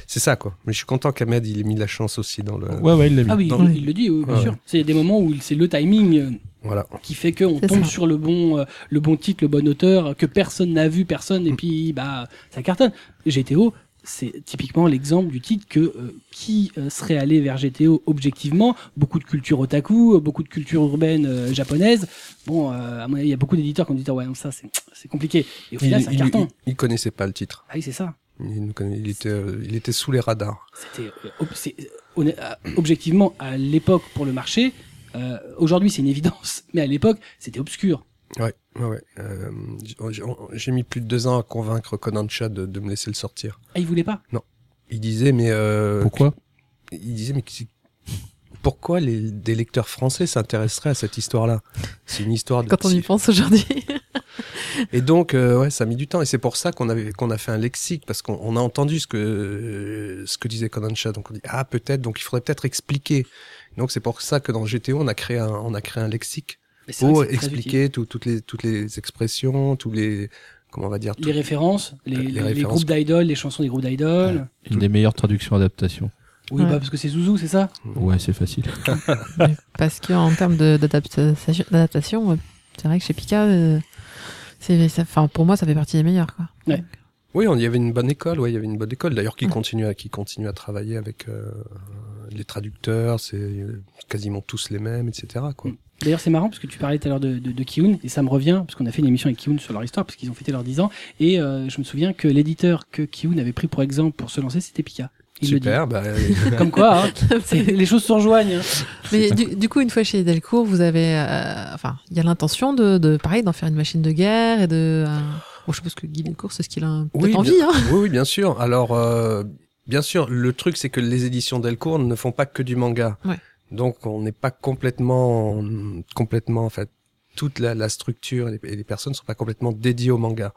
c'est ça, quoi. Mais je suis content qu'Ahmed il ait mis la chance aussi dans le, Ouais, ouais, il l'a mis. Ah oui, Dans- il, il le dit, oui, bien Ouais, sûr. C'est des moments où c'est le timing euh, voilà. qui fait qu'on tombe ça. sur le bon, euh, le bon titre, le bon auteur, que personne n'a vu, personne, et puis bah ça cartonne. GTO, c'est typiquement l'exemple du titre que euh, qui euh, serait allé vers GTO objectivement, beaucoup de culture otaku, euh, beaucoup de culture urbaine euh, japonaise. Bon, euh, à mon avis, il y a beaucoup d'éditeurs qui ont dit ah ouais, non, ça c'est compliqué. Et au final, c'est un il, carton. il- il connaissait pas le titre. Ah oui, c'est ça. Il, était, euh, il était sous les radars. C'était ob- objectivement à l'époque pour le marché. euh, Aujourd'hui, c'est une évidence, mais à l'époque, c'était obscur. Ouais, ouais, ouais. Euh, j'ai- J'ai mis plus de deux ans à convaincre Kodansha de, de me laisser le sortir. Ah, il voulait pas? Il disait, mais euh, Pourquoi? il disait, mais c'est- pourquoi les, des lecteurs français s'intéresseraient à cette histoire-là? C'est une histoire de Quand on y pense aujourd'hui. Et donc, euh, ouais, ça a mis du temps. Et c'est pour ça qu'on avait qu'on a fait un lexique parce qu'on on a entendu ce que euh, ce que disait Kodansha. Donc on dit ah peut-être. Donc il faudrait peut-être expliquer. Donc c'est pour ça que dans GTO on a créé un on a créé un lexique pour expliquer tout- toutes les toutes les expressions, tous les comment on va dire les références, les, Les les- les références. groupes d'idoles, les chansons des groupes d'idoles. Une des meilleures traductions adaptations. Oui, Ouais. bah parce que c'est Zouzou, c'est ça Ouais, c'est facile. Parce qu'en termes d'adaptation, c'est vrai que chez Pika, euh, c'est, ça- enfin, pour moi, ça fait partie des meilleurs. Quoi. Oui, il y avait une bonne école, ouais, il y avait une bonne école d'ailleurs qui Ouais. continue à qui continue à travailler avec euh, les traducteurs, c'est euh, quasiment tous les mêmes, etc. Quoi. Mm. D'ailleurs, c'est marrant parce que tu parlais tout à l'heure de, de, de Kiyun et ça me revient parce qu'on a fait une émission avec Kiyun sur leur histoire parce qu'ils ont fêté leurs 10 ans et euh, je me souviens que l'éditeur que Kiyun avait pris pour exemple pour se lancer, c'était Pika. Il Super, bah, le dit. Comme quoi, hein, les choses se rejoignent. hein. Mais du, du coup, une fois chez Delcourt, vous avez, euh, enfin, il y a l'intention de, de, pareil, d'en faire une machine de guerre et de. euh, bon, je suppose que Guy Delcourt, c'est ce qu'il a Oui, envie. Hein. oui, oui, bien sûr. Alors, euh, bien sûr, le truc, c'est que les éditions Delcourt ne font pas que du manga. Ouais. Donc, on n'est pas complètement, complètement, en fait, toute la, la structure et les, et les personnes ne sont pas complètement dédiées au manga.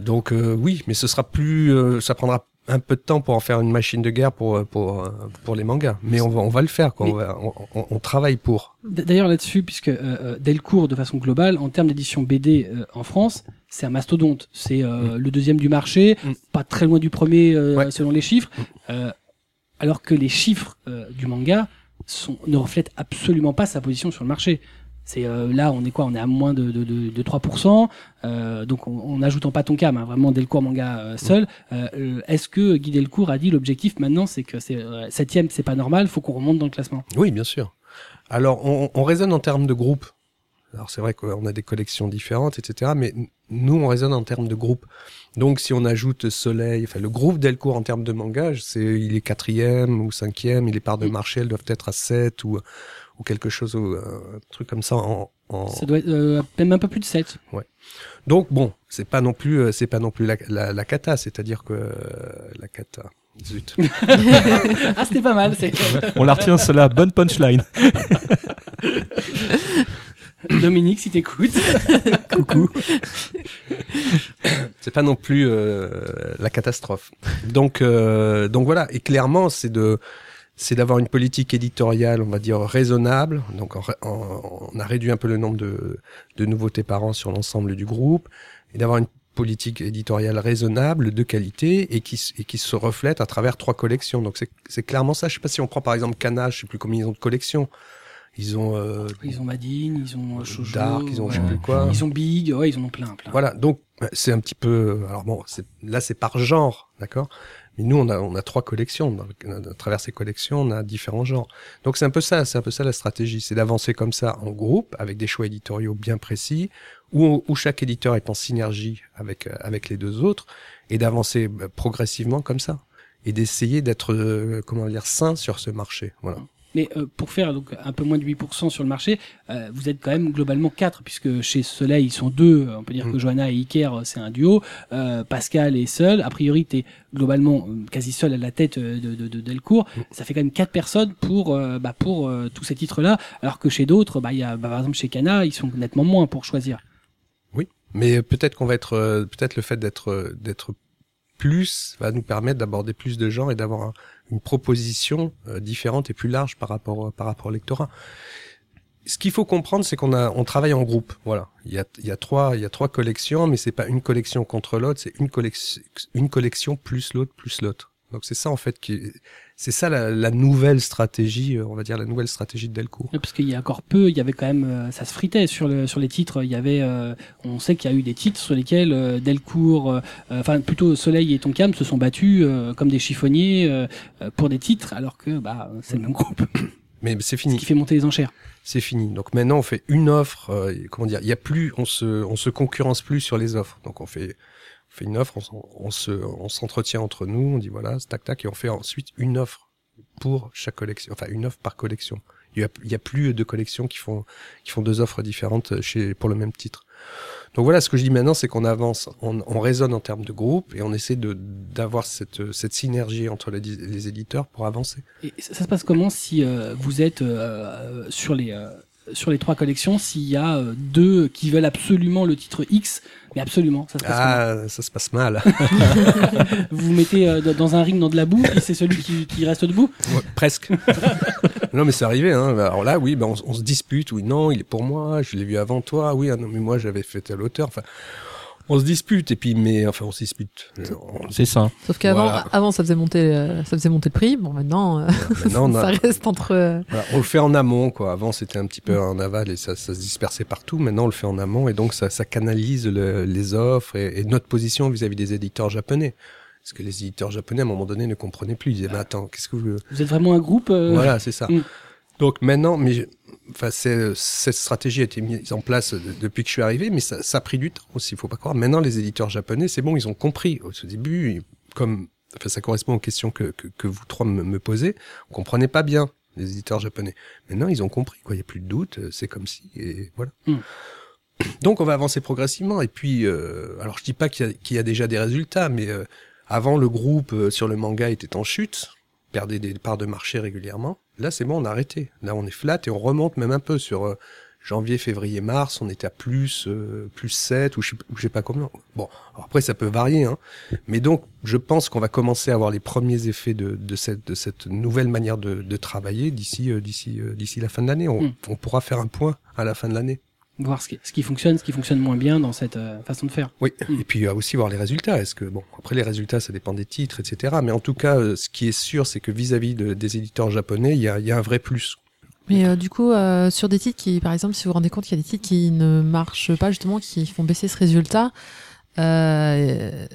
Donc, euh, oui, mais ce sera plus, euh, ça prendra un peu de temps pour en faire une machine de guerre pour euh, pour euh, pour les mangas. Mais on va on va le faire. Quoi. On, va- on, on- travaille pour. D'ailleurs là-dessus, puisque euh, euh, Delcourt, de façon globale, en termes d'édition BD euh, en France, c'est un mastodonte. C'est euh, le deuxième du marché, Mm. pas très loin du premier euh, Ouais. selon les chiffres. Euh, alors que les chiffres euh, du manga sont, ne reflètent absolument pas sa position sur le marché. C'est euh, là, on est quoi? On est à moins de, de, de, de 3%. Euh, donc, en n'ajoutant pas ton cam, hein, vraiment Delcourt manga euh, seul. Est-ce que Guy Delcourt a dit l'objectif maintenant, c'est que c'est septième, c'est pas normal, faut qu'on remonte dans le classement? Oui, bien sûr. Alors, on, on raisonne en termes de groupe. Alors, c'est vrai qu'on a des collections différentes, etc. Mais nous, on raisonne en termes de groupe. Donc, si on ajoute Soleil, enfin, le groupe Delcourt en termes de manga, c'est, il est quatrième ou cinquième, et les parts de Mm. marché, elles doivent être à 7 ou, ou quelque chose, ou, euh, un truc comme ça en, en... Ça doit être euh, même un peu plus de 7. Donc, bon, c'est pas non plus, euh, c'est pas non plus la, la, la cata, c'est-à-dire que, euh, la cata, zut. ah, c'était pas mal. c'est- On la retient, cela. Bonne punchline. Dominique, si t'écoutes. Coucou. c'est pas non plus euh, la catastrophe. Donc euh, donc voilà et clairement c'est de c'est d'avoir une politique éditoriale on va dire raisonnable. Donc on, a réduit un peu le nombre de de nouveautés par an sur l'ensemble du groupe et d'avoir une politique éditoriale raisonnable de qualité et qui et qui se reflète à travers trois collections. Donc c'est clairement ça. Je sais pas si on prend par exemple Kana, je sais plus combien ils ont de collections. Ils ont euh, Ils ont Madine, ils ont euh, Shoujo, Dark, ils ont je sais plus quoi. Ils ont Big, ouais, ils en ont plein, plein. Voilà, donc euh, c'est un petit peu. Alors bon, là c'est par genre, d'accord? Mais nous on a on a trois collections. À travers ces collections, on a différents genres. Donc c'est un peu ça, c'est un peu ça la stratégie, c'est d'avancer comme ça en groupe avec des choix éditoriaux bien précis, où, où chaque éditeur est en synergie avec euh, avec les deux autres, et d'avancer euh, progressivement comme ça, et d'essayer d'être euh, comment dire sain sur ce marché. Voilà. Mais euh, pour faire donc un peu moins de 8% sur le marché, euh, vous êtes quand même globalement 4, puisque chez Soleil, ils sont deux. On peut dire Mm. que Johanna et Iker, euh, c'est un duo. Euh, Pascal est seul. A priori, tu es globalement euh, quasi seul à la tête euh, de, de, de Delcourt. Mm. Ça fait quand même quatre personnes pour, euh, bah, pour euh, tous ces titres-là, alors que chez d'autres, bah, il y a, bah, par exemple chez Cana, ils sont nettement moins pour choisir. Mais peut-être qu'on va être, euh, peut-être le fait d'être, euh, d'être plus va nous permettre d'aborder plus de gens et d'avoir un- une proposition euh, différente et plus large par rapport, euh, par rapport au lectorat. Ce qu'il faut comprendre, c'est qu'on a, on travaille en groupe. Voilà. Il y a, il y a trois, il y a trois collections, mais c'est pas une collection contre l'autre, c'est une collection, une collection plus l'autre plus l'autre. Donc c'est ça en fait qui, c'est ça la, la nouvelle stratégie, euh, on va dire la nouvelle stratégie de Delcourt. Parce qu'il y a encore peu, il y avait quand même, euh, ça se fritait sur le sur les titres. Il y avait, euh, on sait qu'il y a eu des titres sur lesquels euh, Delcourt, euh, enfin plutôt Soleil et Tonkam se sont battus euh, comme des chiffonniers pour des titres, alors que bah c'est le même groupe, Mais c'est ce fini. qui fait monter les enchères. c'est fini. Donc maintenant on fait une offre. euh, comment dire Il y a plus, on se, on se concurrence plus sur les offres. Donc on fait, fait une offre, on, on se, on s'entretient entre nous, on dit voilà, tac tac, et on fait ensuite une offre pour chaque collection. Enfin une offre par collection. Il y a, plus de collections qui font, qui font deux offres différentes chez pour le même titre. Donc voilà, ce que je dis maintenant, c'est qu'on avance, on, on raisonne en termes de groupe et on essaie d'avoir cette, cette synergie entre les, éditeurs pour avancer. Et ça, se passe comment si euh, vous êtes euh, euh, sur les euh, sur les trois collections, s'il y a euh, deux qui veulent absolument le titre X, mais absolument, ça se passe Ah, ça se passe mal. Vous vous mettez euh, dans un ring dans de la boue et c'est celui qui, qui reste debout? Ouais, presque. non, mais c'est arrivé. Hein. Alors là, oui, ben on, on se dispute. Oui, non, il est pour moi. Je l'ai vu avant toi. Oui, ah non, mais moi j'avais fait tel auteur. Enfin, on se dispute. Et puis, mais enfin, on se dispute. C'est ça. Sauf qu'avant, Voilà. avant, ça faisait monter, euh, ça faisait monter le prix. Bon, maintenant, euh, Maintenant, on, a- ça reste entre. euh, voilà, on le fait en amont, quoi. Avant, c'était un petit peu en aval et ça, ça se dispersait partout. Maintenant, on le fait en amont et donc ça, ça canalise le- les offres et, et notre position vis-à-vis des éditeurs japonais. Parce que les éditeurs japonais, à un moment donné, ne comprenaient plus. Ils disaient, mais attends, qu'est-ce que vous... Vous êtes vraiment un groupe euh, Voilà, c'est ça. Mm. Donc maintenant, mais enfin, c'est- cette stratégie a été mise en place de- depuis que je suis arrivé, mais ça, ça a pris du temps aussi. Il faut pas croire. Maintenant, les éditeurs japonais, c'est bon, ils ont compris. Au début, comme enfin, ça correspond aux questions que, que, que vous trois me, me posez, on comprenait pas bien les éditeurs japonais. Maintenant, ils ont compris. Quoi, il y a plus de doute. euh, C'est comme si et voilà. Mm. Donc, on va avancer progressivement. Et puis, euh, alors, je dis pas qu'il y, y a déjà des résultats, mais euh, avant, le groupe euh, sur le manga était en chute, perdait des parts de marché régulièrement. Là, c'est bon, on a arrêté. Là, on est flat et on remonte même un peu sur euh, janvier, février, mars. On était à plus, euh, plus 7 ou je sais, ou je sais pas combien. Bon, après, ça peut varier. Hein. Mais donc, je pense qu'on va commencer à avoir les premiers effets de, de, cette, de cette nouvelle manière de, de travailler d'ici euh, d'ici euh, d'ici la fin de l'année. On, Mm. on pourra faire un point à la fin de l'année. Voir ce qui, ce qui fonctionne, ce qui fonctionne moins bien dans cette euh, façon de faire. Oui, Mm. et puis euh, aussi voir les résultats. Est-ce que bon, après les résultats, ça dépend des titres, etc. Mais en tout cas, euh, ce qui est sûr, c'est que vis-à-vis de- des éditeurs japonais, il y a, il y a un vrai plus. Mais euh, du coup, euh, sur des titres qui, par exemple, si vous vous rendez compte qu'il y a des titres qui ne marchent pas, justement, qui font baisser ce résultat, euh,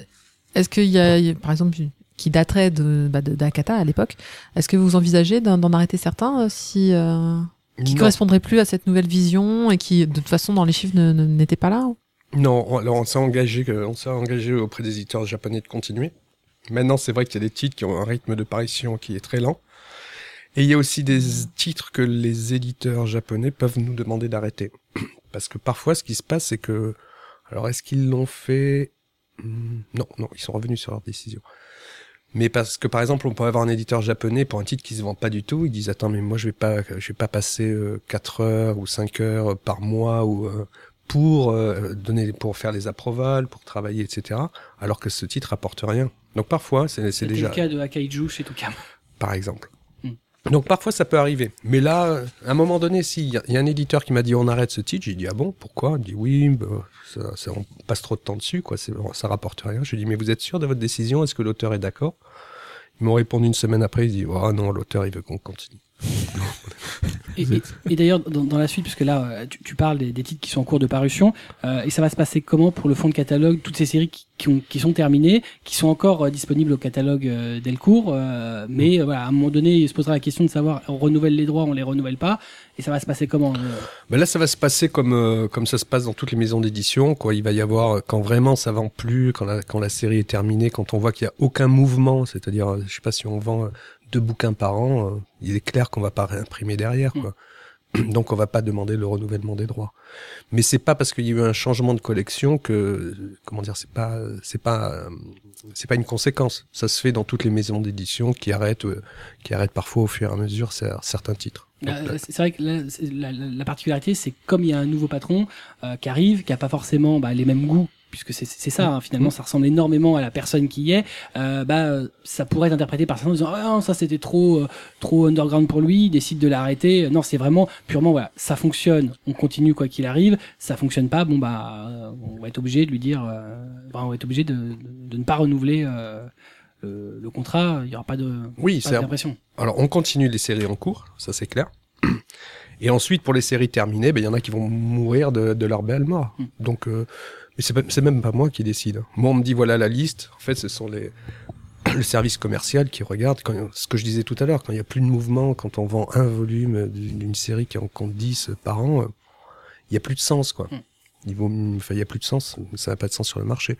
est-ce qu'il y, y a, par exemple, qui daterait de bah, d'Akata à l'époque, est-ce que vous envisagez d'en d'en arrêter certains si euh, qui Non. correspondraient plus à cette nouvelle vision et qui, de toute façon, dans les chiffres, n'étaient pas là Non, on- alors on s'est engagé, on s'est engagé auprès des éditeurs japonais de continuer. Maintenant, c'est vrai qu'il y a des titres qui ont un rythme de parution qui est très lent. Et il y a aussi des titres que les éditeurs japonais peuvent nous demander d'arrêter. Parce que parfois, ce qui se passe, c'est que, alors est-ce qu'ils l'ont fait? Hmm, Non, non, ils sont revenus sur leur décision. Mais parce que par exemple, on peut avoir un éditeur japonais pour un titre qui se vend pas du tout, ils disent attends mais moi je vais pas je vais pas passer 4 heures ou 5 heures par mois ou euh, pour euh, donner pour faire les approvals, pour travailler etc. alors que ce titre apporte rien. Donc parfois c'est déjà le cas de Akaiju chez Toukam. par exemple. Donc parfois ça peut arriver. Mais là, à un moment donné, s'il y, a- un éditeur qui m'a dit on arrête ce titre, j'ai dit ah bon pourquoi? Il dit oui, bah, ça, on passe trop de temps dessus, quoi. Ça rapporte rien. Je lui dis mais vous êtes sûr de votre décision? Est-ce que l'auteur est d'accord? Ils m'ont répondu une semaine après. Ils disent ah non l'auteur il veut qu'on continue. Et, d'ailleurs, dans, la suite, puisque là, euh, tu, parles des, titres qui sont en cours de parution, euh, et ça va se passer comment pour le fond de catalogue, toutes ces séries qui, qui, ont, qui sont terminées, qui sont encore euh, disponibles au catalogue euh, Delcourt, mais voilà, à un moment donné, il se posera la question de savoir, on renouvelle les droits, on les renouvelle pas, et ça va se passer comment là, ça va se passer comme comme ça se passe dans toutes les maisons d'édition. Quoi, il va y avoir quand vraiment ça vend plus, quand la quand la série est terminée, quand on voit qu'il y a aucun mouvement, c'est-à-dire, je sais pas si on vend deux bouquins par an, euh, il est clair qu'on va pas réimprimer derrière. Quoi. Donc on va pas demander le renouvellement des droits. Mais c'est pas parce qu'il y a eu un changement de collection que comment dire, c'est pas c'est pas euh, c'est pas une conséquence. Ça se fait dans toutes les maisons d'édition qui arrêtent euh, qui arrêtent parfois au fur et à mesure cer- certains titres. C'est vrai que la, la- la particularité, c'est comme il y a un nouveau patron euh, qui arrive, qui a pas forcément bah, les mêmes goûts, puisque c'est ça, hein, finalement, ça ressemble énormément à la personne qui y est. Euh, bah, euh, ça pourrait être interprété par certains en disant ah non, ça c'était trop euh, trop underground pour lui, il décide de l'arrêter. Non, c'est vraiment purement voilà, ça fonctionne, on continue quoi qu'il arrive. Ça fonctionne pas, bon bah, euh, on va être obligé de lui dire, euh, bah, on va être obligé de, de, de ne pas renouveler. Euh, le, le contrat, il y aura pas de, Oui, c'est. Alors, on continue les séries en cours, ça c'est clair. Et ensuite, pour les séries terminées, ben, il y en a qui vont mourir de, de leur belle mort. Mm. Donc, euh, mais c'est même pas moi qui décide. Moi, on me dit voilà la liste. En fait, ce sont les le service commercial qui regarde quand, ce que je disais tout à l'heure, quand il y a plus de mouvement, quand on vend un volume d'une série qui en compte 10 par an, euh, il y a plus de sens, quoi. Mm. Il vaut, enfin, il y a plus de sens, ça n'a pas de sens sur le marché.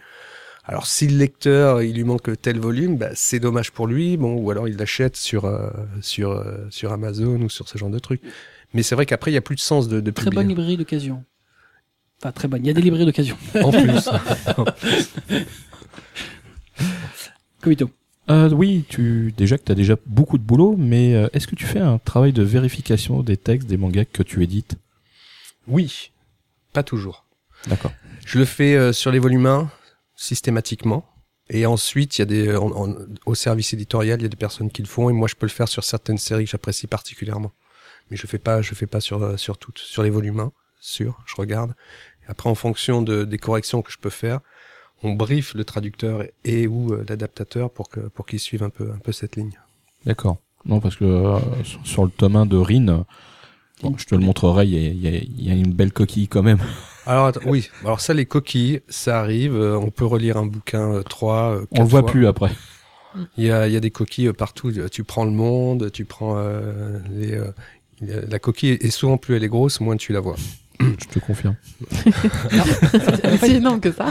Alors si le lecteur il lui manque tel volume, bah, c'est dommage pour lui, bon ou alors il l'achète sur euh, sur euh, sur Amazon ou sur ce genre de trucs. Mais c'est vrai qu'après il y a plus de sens de, de Très publier. bonne librairie d'occasion. Enfin, très bonne. Il y a des librairies d'occasion. En plus, Comito. Euh, oui, tu déjà que tu as déjà beaucoup de boulot, mais euh, est-ce que tu fais un travail de vérification des textes des mangas que tu édites? Oui, pas toujours. D'accord. Je le fais euh, sur les volumes 1 systématiquement. Et ensuite, il y a des, en- en- au service éditorial, il y a des personnes qui le font, et moi, je peux le faire sur certaines séries que j'apprécie particulièrement. Mais je fais pas, je fais pas sur, sur toutes. Sur les volumes 1, sur, je regarde. Après, en fonction de, des corrections que je peux faire, on brief le traducteur et, et ou euh, l'adaptateur pour que, pour qu'il suive un peu, un peu cette ligne. D'accord. Non, parce que euh, sur, le tome 1 de Rin, bon, je te le montrerai, il y a, y a- y a une belle coquille quand même. Alors, attends, oui. Alors ça, les coquilles, ça arrive. euh, on peut relire un bouquin euh, trois, euh, On le voit fois. plus après. Il y a, il y a des coquilles euh, partout. Tu prends le monde, tu prends euh, les, euh, la coquille et souvent plus elle est grosse, moins tu la vois. Je te confirme. C'est énorme que ça.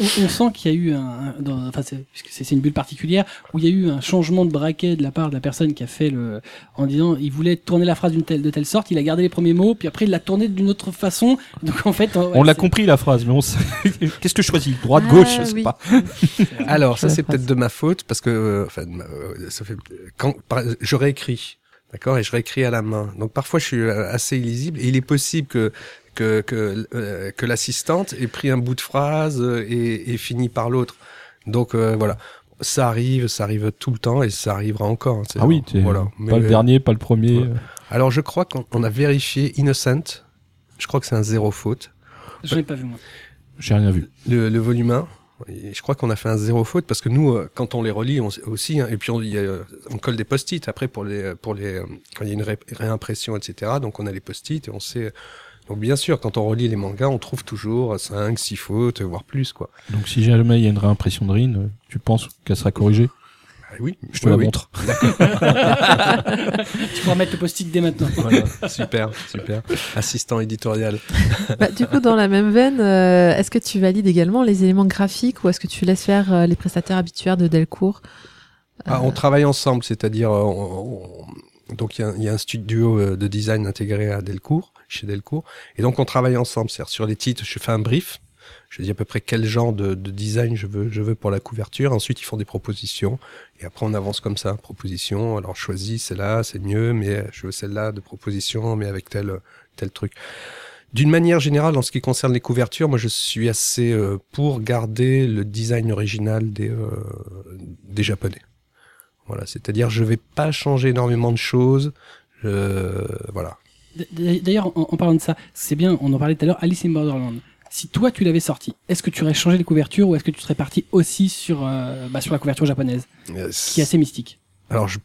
On, on sent qu'il y a eu un, dans- enfin, c'est, puisque c'est, une bulle particulière, où il y a eu un changement de braquet de la part de la personne qui a fait le, en disant, il voulait tourner la phrase d'une telle, de telle sorte, il a gardé les premiers mots, puis après il l'a tourné d'une autre façon. Donc en fait, On l'a compris la phrase, mais on sait... Qu'est-ce que je choisis Droite, Ah, gauche Je sais oui. pas. Alors ça c'est peut-être de ma faute parce que euh, enfin euh, ça fait quand par- je réécris, d'accord, et je réécris à la main. Donc parfois je suis euh, assez illisible et il est possible que que que, euh, que l'assistante ait pris un bout de phrase euh, et, et fini par l'autre. Donc euh, voilà. Ça arrive, ça arrive tout le temps et ça arrivera encore. hein, Ah oui, t'es voilà. pas le dernier, pas le premier. Ouais. Alors je crois qu'on on a vérifié Innocent. Je crois que c'est un zéro faute. J'en ai pas vu moi. J'ai rien vu. Le, le volume 1, Je crois qu'on a fait un zéro faute parce que nous, euh, quand on les relit, on aussi, hein, et puis on, y a, on colle des post-it après pour les, pour les, euh, quand il y a une ré- réimpression, etc. Donc on a les post-it et on sait. Donc bien sûr, quand on relit les mangas, on trouve toujours 5, 6 fautes, voire plus, quoi. Donc si jamais il y a une réimpression de Rin, euh, tu penses qu'elle sera corrigée? Oui, Je te oui, la oui. montre. Tu pourras mettre le post-it dès maintenant. Voilà, super, super. Assistant éditorial. Bah, du coup, dans la même veine, euh, est-ce que tu valides également les éléments graphiques ou est-ce que tu laisses faire euh, les prestataires habituaires de Delcourt Ah, on travaille ensemble, c'est-à-dire, euh, on- on- donc il y, y a un studio euh, de design intégré à Delcourt, chez Delcourt, et donc on travaille ensemble. C'est-à-dire sur les titres, je fais un brief, je dis à peu près quel genre de, de design je veux, je veux pour la couverture. Ensuite, ils font des propositions, et après on avance comme ça, proposition. Alors choisis celle-là, c'est mieux, mais je veux celle-là de proposition, mais avec tel tel truc. D'une manière générale, en ce qui concerne les couvertures, moi je suis assez euh, pour garder le design original des euh, des japonais. Voilà, c'est-à-dire je vais pas changer énormément de choses. Je- voilà. D- D'ailleurs, en, en parlant de ça, c'est bien, on en parlait tout à l'heure, Alice in Borderland. Si toi tu l'avais sorti, est-ce que tu aurais changé les couvertures ou est-ce que tu serais parti aussi sur, euh, bah, sur la couverture japonaise, qui est assez mystique Alors je,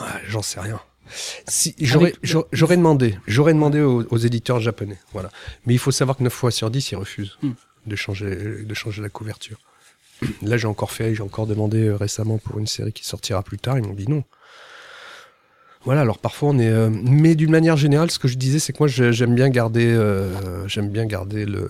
Ah, j'en sais rien. Si j'aurais demandé, j'aurais demandé aux, aux éditeurs japonais, voilà. Mais il faut savoir que 9 fois sur 10 ils refusent Hmm. de changer de changer la couverture. Là, j'ai encore fait, j'ai encore demandé euh, récemment pour une série qui sortira plus tard, ils m'ont dit non. Voilà, alors parfois on est, euh, mais d'une manière générale, ce que je disais, c'est que moi j'aime bien garder, euh, j'aime bien garder le,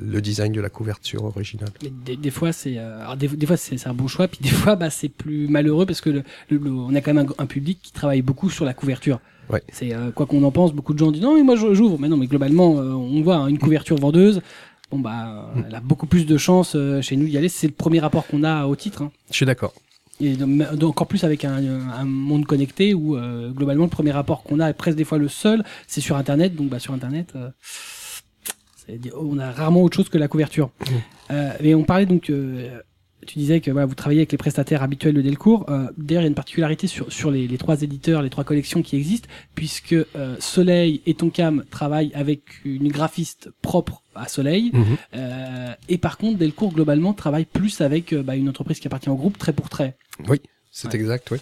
le design de la couverture originale. Mais des, des fois, c'est, euh, des, des fois c'est c'est un bon choix, puis des fois, bah, c'est plus malheureux parce que le, le- le- on a quand même un, un public qui travaille beaucoup sur la couverture. Ouais. C'est euh, quoi qu'on en pense, beaucoup de gens disent non mais moi j'ouvre, mais non mais globalement, on voit hein, une couverture vendeuse. Bon bah, euh, elle a beaucoup plus de chances chez nous d'y aller. C'est le premier rapport qu'on a au titre. Hein. Je suis d'accord. Et encore plus avec un, un monde connecté où euh, globalement le premier rapport qu'on a est presque des fois le seul, c'est sur Internet. Donc bah sur Internet, euh, on a rarement autre chose que la couverture. Euh, mais on parlait donc, euh, tu disais que voilà, vous travaillez avec les prestataires habituels de Delcourt. Euh, D'ailleurs, il y a une particularité sur, sur les, les trois éditeurs, les trois collections qui existent, puisque euh, Soleil et Tonkam travaillent avec une graphiste propre à Soleil. Mhm. Euh, et par contre, Delcourt, globalement, travaille plus avec euh, bah, une entreprise qui appartient au groupe, trait pour trait. Oui, c'est Ouais. exact, oui.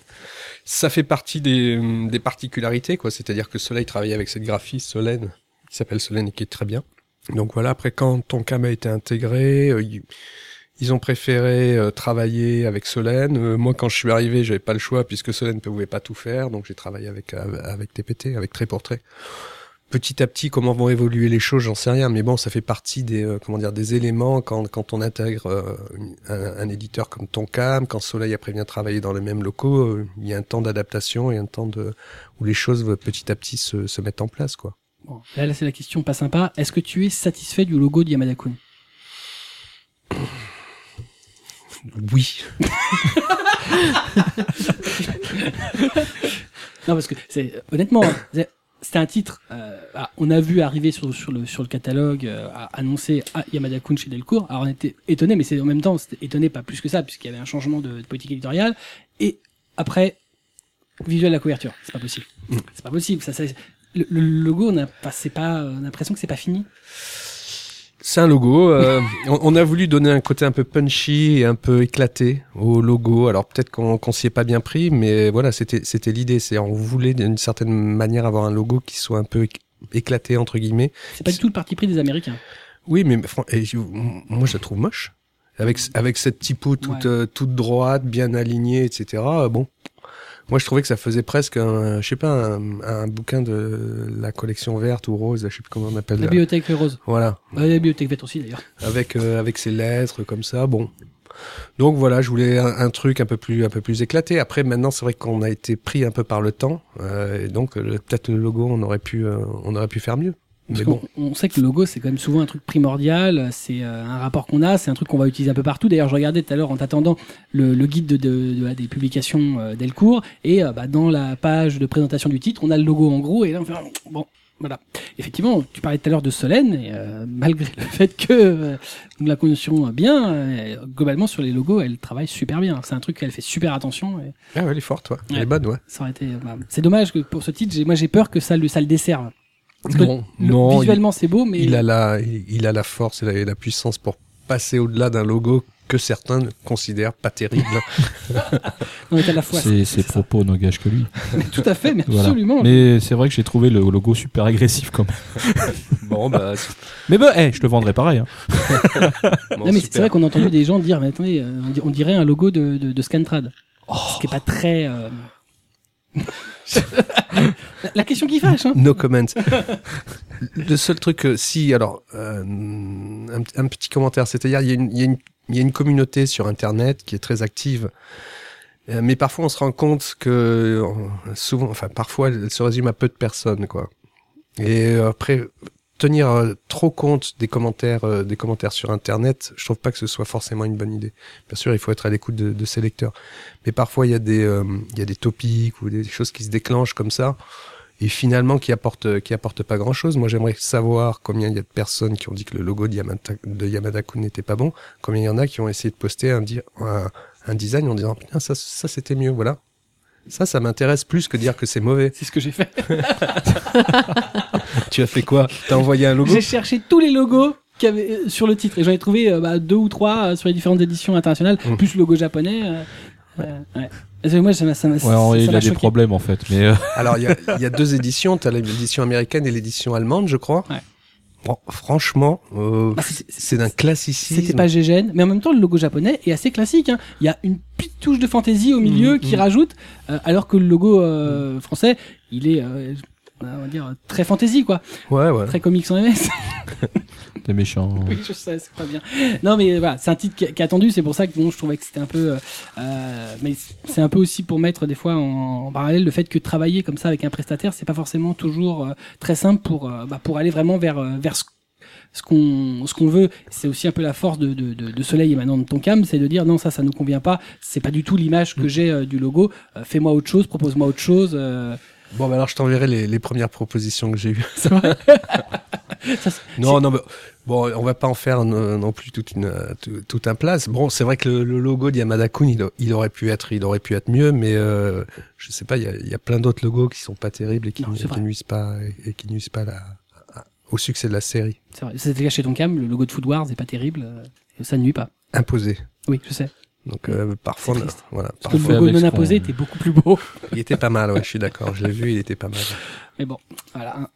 Ça fait partie des, hum, des particularités, quoi. C'est-à-dire que Soleil travaille avec cette graphiste Solène, qui s'appelle Solène et qui est très bien. Donc voilà, après quand Tonkam a été intégré, euh, ils, ont préféré euh, travailler avec Solène. Euh, moi, quand je suis arrivé, j'avais pas le choix puisque Solène ne pouvait pas tout faire, donc j'ai travaillé avec euh, avec TPT, avec Trait pour Trait. Petit à petit, comment vont évoluer les choses, j'en sais rien, mais bon, ça fait partie des euh, comment dire des éléments quand quand on intègre euh, un, un éditeur comme Tonkam, quand Soleil après vient travailler dans les mêmes locaux, euh, il y a un temps d'adaptation et un temps de où les choses petit à petit se, se mettent en place, quoi. Bon, là, là c'est la question pas sympa. Est-ce que tu es satisfait du logo de Yamada-kun Oui. Non, parce que c'est honnêtement, c'est- c'était un titre. euh, ah, on a vu arriver sur, sur le sur le catalogue euh, à annoncer ah, Yamada-kun chez Delcourt. Alors on était étonné, mais c'est en même temps c'était étonné pas plus que ça puisqu'il y avait un changement de, de politique éditoriale. Et après, visuel la couverture, c'est pas possible. Mm. C'est pas possible. Ça, ça- le, le logo, on a pas, c'est pas, on a l'impression que c'est pas fini. C'est un logo. euh, on, on a voulu donner un côté un peu punchy et un peu éclaté au logo. Alors peut-être qu'on qu'on s'y est pas bien pris, mais voilà, c'était l'idée. C'est on voulait d'une certaine manière avoir un logo qui soit un peu éc- éclaté entre guillemets. C'est pas du tout le parti pris des Américains. Oui, mais et moi je la trouve moche. Avec avec cette typo toute Ouais. euh, toute droite, bien alignée, etc. euh, Bon, moi je trouvais que ça faisait presque un, je sais pas, un, un bouquin de la collection verte ou rose, je sais plus comment on appelle. La bibliothèque rose. Voilà, Euh, la bibliothèque verte aussi d'ailleurs. avec euh, avec ses lettres comme ça. Bon. Donc voilà, je voulais un, un truc un peu plus un peu plus éclaté. Après maintenant, c'est vrai qu'on a été pris un peu par le temps euh, et donc euh, peut-être le logo on aurait pu euh, on aurait pu faire mieux. Parce bon, on sait que le logo c'est quand même souvent un truc primordial, c'est euh, un rapport qu'on a, c'est un truc qu'on va utiliser un peu partout. D'ailleurs, je regardais tout à l'heure en t'attendant le, le guide de, de- de- des publications euh, Delcourt et euh, bah, dans la page de présentation du titre, on a le logo en gros et là on fait bon. Voilà. Effectivement, tu parlais tout à l'heure de Solène, et euh, malgré le fait que euh, nous la connaissions bien, euh, globalement sur les logos, elle travaille super bien. C'est un truc qu'elle fait super attention. Et ah ouais, elle est forte, ouais. Elle est bonne, ouais. ça aurait été. bah, c'est dommage que pour ce titre, j'ai- moi j'ai peur que ça le ça le desserve. Parce que Non, le- non, visuellement c'est beau, mais il a la, il, a la force et la, et la puissance pour passer au-delà d'un logo que certains considèrent pas terrible. On est à la fois. Ses, ses propos n'engagent que lui. Tout à fait, mais Voilà. absolument. Mais c'est vrai que j'ai trouvé le logo super agressif quand même. bon, bah, Mais bah, eh, je le vendrais pareil. Hein. bon, non, mais c'est vrai qu'on a entendu des gens dire, mais attendez, euh, on di- on dirait un logo de, de, de Scantrad. Oh. Ce qui est pas très. euh, La question qui fâche, hein. No comment. Le seul truc, euh, si, alors, euh, un, petit commentaire, c'est-à-dire, il y, a une- communauté sur Internet qui est très active, Euh, mais parfois on se rend compte que, euh, souvent, enfin, parfois, elle se résume à peu de personnes, quoi. Et après, tenir euh, trop compte des commentaires, euh, des commentaires sur Internet, je trouve pas que ce soit forcément une bonne idée. Bien sûr, il faut être à l'écoute de, de ses lecteurs, mais parfois il y a des, euh, il y a des topics ou des choses qui se déclenchent comme ça et finalement qui apporte qui apporte pas grand chose. Moi, j'aimerais savoir combien il y a de personnes qui ont dit que le logo de Yamada, de Yamada Kun n'était pas bon, combien il y en a qui ont essayé de poster un, un, un design en disant putain ça ça c'était mieux, voilà. Ça, ça m'intéresse plus que dire que c'est mauvais. C'est ce que j'ai fait. Tu as fait quoi? T'as envoyé un logo? J'ai cherché tous les logos qu'il y avait euh, sur le titre et j'en ai trouvé euh, bah, deux ou trois euh, sur les différentes éditions internationales, Mm. plus le logo japonais. euh, euh, ouais. Moi, ça m'a ça m'a- Ouais, ça- ça il m'a a des problèmes en fait. Mais euh, Alors, il y y a deux éditions. T'as l'édition américaine et l'édition allemande, je crois. Ouais. Bon, franchement, euh, Bah, c'est- d'un classicisme. C'était pas GGN, mais en même temps, le logo japonais est assez classique. hein. Il y a une petite touche de fantaisie au milieu Mhm, qui mhm. rajoute, euh, alors que le logo euh, français, il est, euh, on va dire, très fantaisie, quoi. Ouais, ouais. Très comics en MS. t'es méchant. oui, je sais, c'est pas bien. Non, mais voilà, c'est un titre qui, qui est attendu. C'est pour ça que bon, je trouvais que c'était un peu, euh, euh, mais c'est un peu aussi pour mettre des fois en, en parallèle le fait que travailler comme ça avec un prestataire, c'est pas forcément toujours euh, très simple pour, euh, bah, pour aller vraiment vers, vers ce ce qu'on ce qu'on veut c'est aussi un peu la force de, de, de, de Soleil et maintenant de Tonkam c'est de dire non ça ça nous convient pas c'est pas du tout l'image que j'ai euh, du logo Euh, fais-moi autre chose propose-moi autre chose euh, Bon, bah alors je t'enverrai les, les premières propositions que j'ai eues. Ça, Non, non, mais bon, on va pas en faire non, non plus toute une tout, tout un place. Bon, c'est vrai que le, le logo de Yamada Kun, il, il aurait pu être, il aurait pu être mieux, mais euh, je sais pas, il y a, y a plein d'autres logos qui sont pas terribles et qui, Non, qui nuisent pas et, et qui nuisent pas la, au succès de la série. c'est vrai c'était chez Tonkam le logo de Food Wars est pas terrible euh, ça ne nuit pas Imposé. oui je sais Donc euh, parfois, on a- voilà, Parce que le Parfois, avec non imposé était beaucoup plus beau. il était pas mal. Ouais, je suis d'accord. Je l'ai vu, il était pas mal. Mais bon, voilà. hein,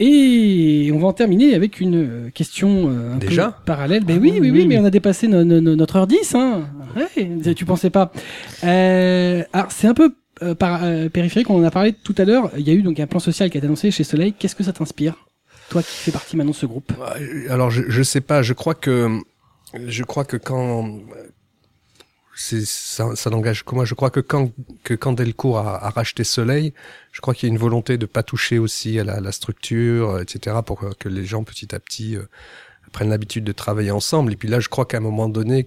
Et on va en terminer avec une euh, question euh, un Déjà? peu parallèle. Ben Ah oui, oui, oui, mais on a dépassé no- no- no- notre heure 10. Hein. Ouais, tu pensais pas. Euh, alors, c'est un peu euh, par, périphérique, on en a parlé tout à l'heure. Il y a eu donc un plan social qui a été annoncé chez Soleil. Qu'est-ce que ça t'inspire? Toi qui fais partie maintenant de ce groupe? Alors je, je sais pas, je crois que je crois que quand ça, ça n'engage que moi, je crois que quand que quand Delcourt a, racheté Soleil, je crois qu'il y a une volonté de pas toucher aussi à la, structure, euh, etc. pour que, que les gens petit à petit euh, prennent l'habitude de travailler ensemble. Et puis là, je crois qu'à un moment donné,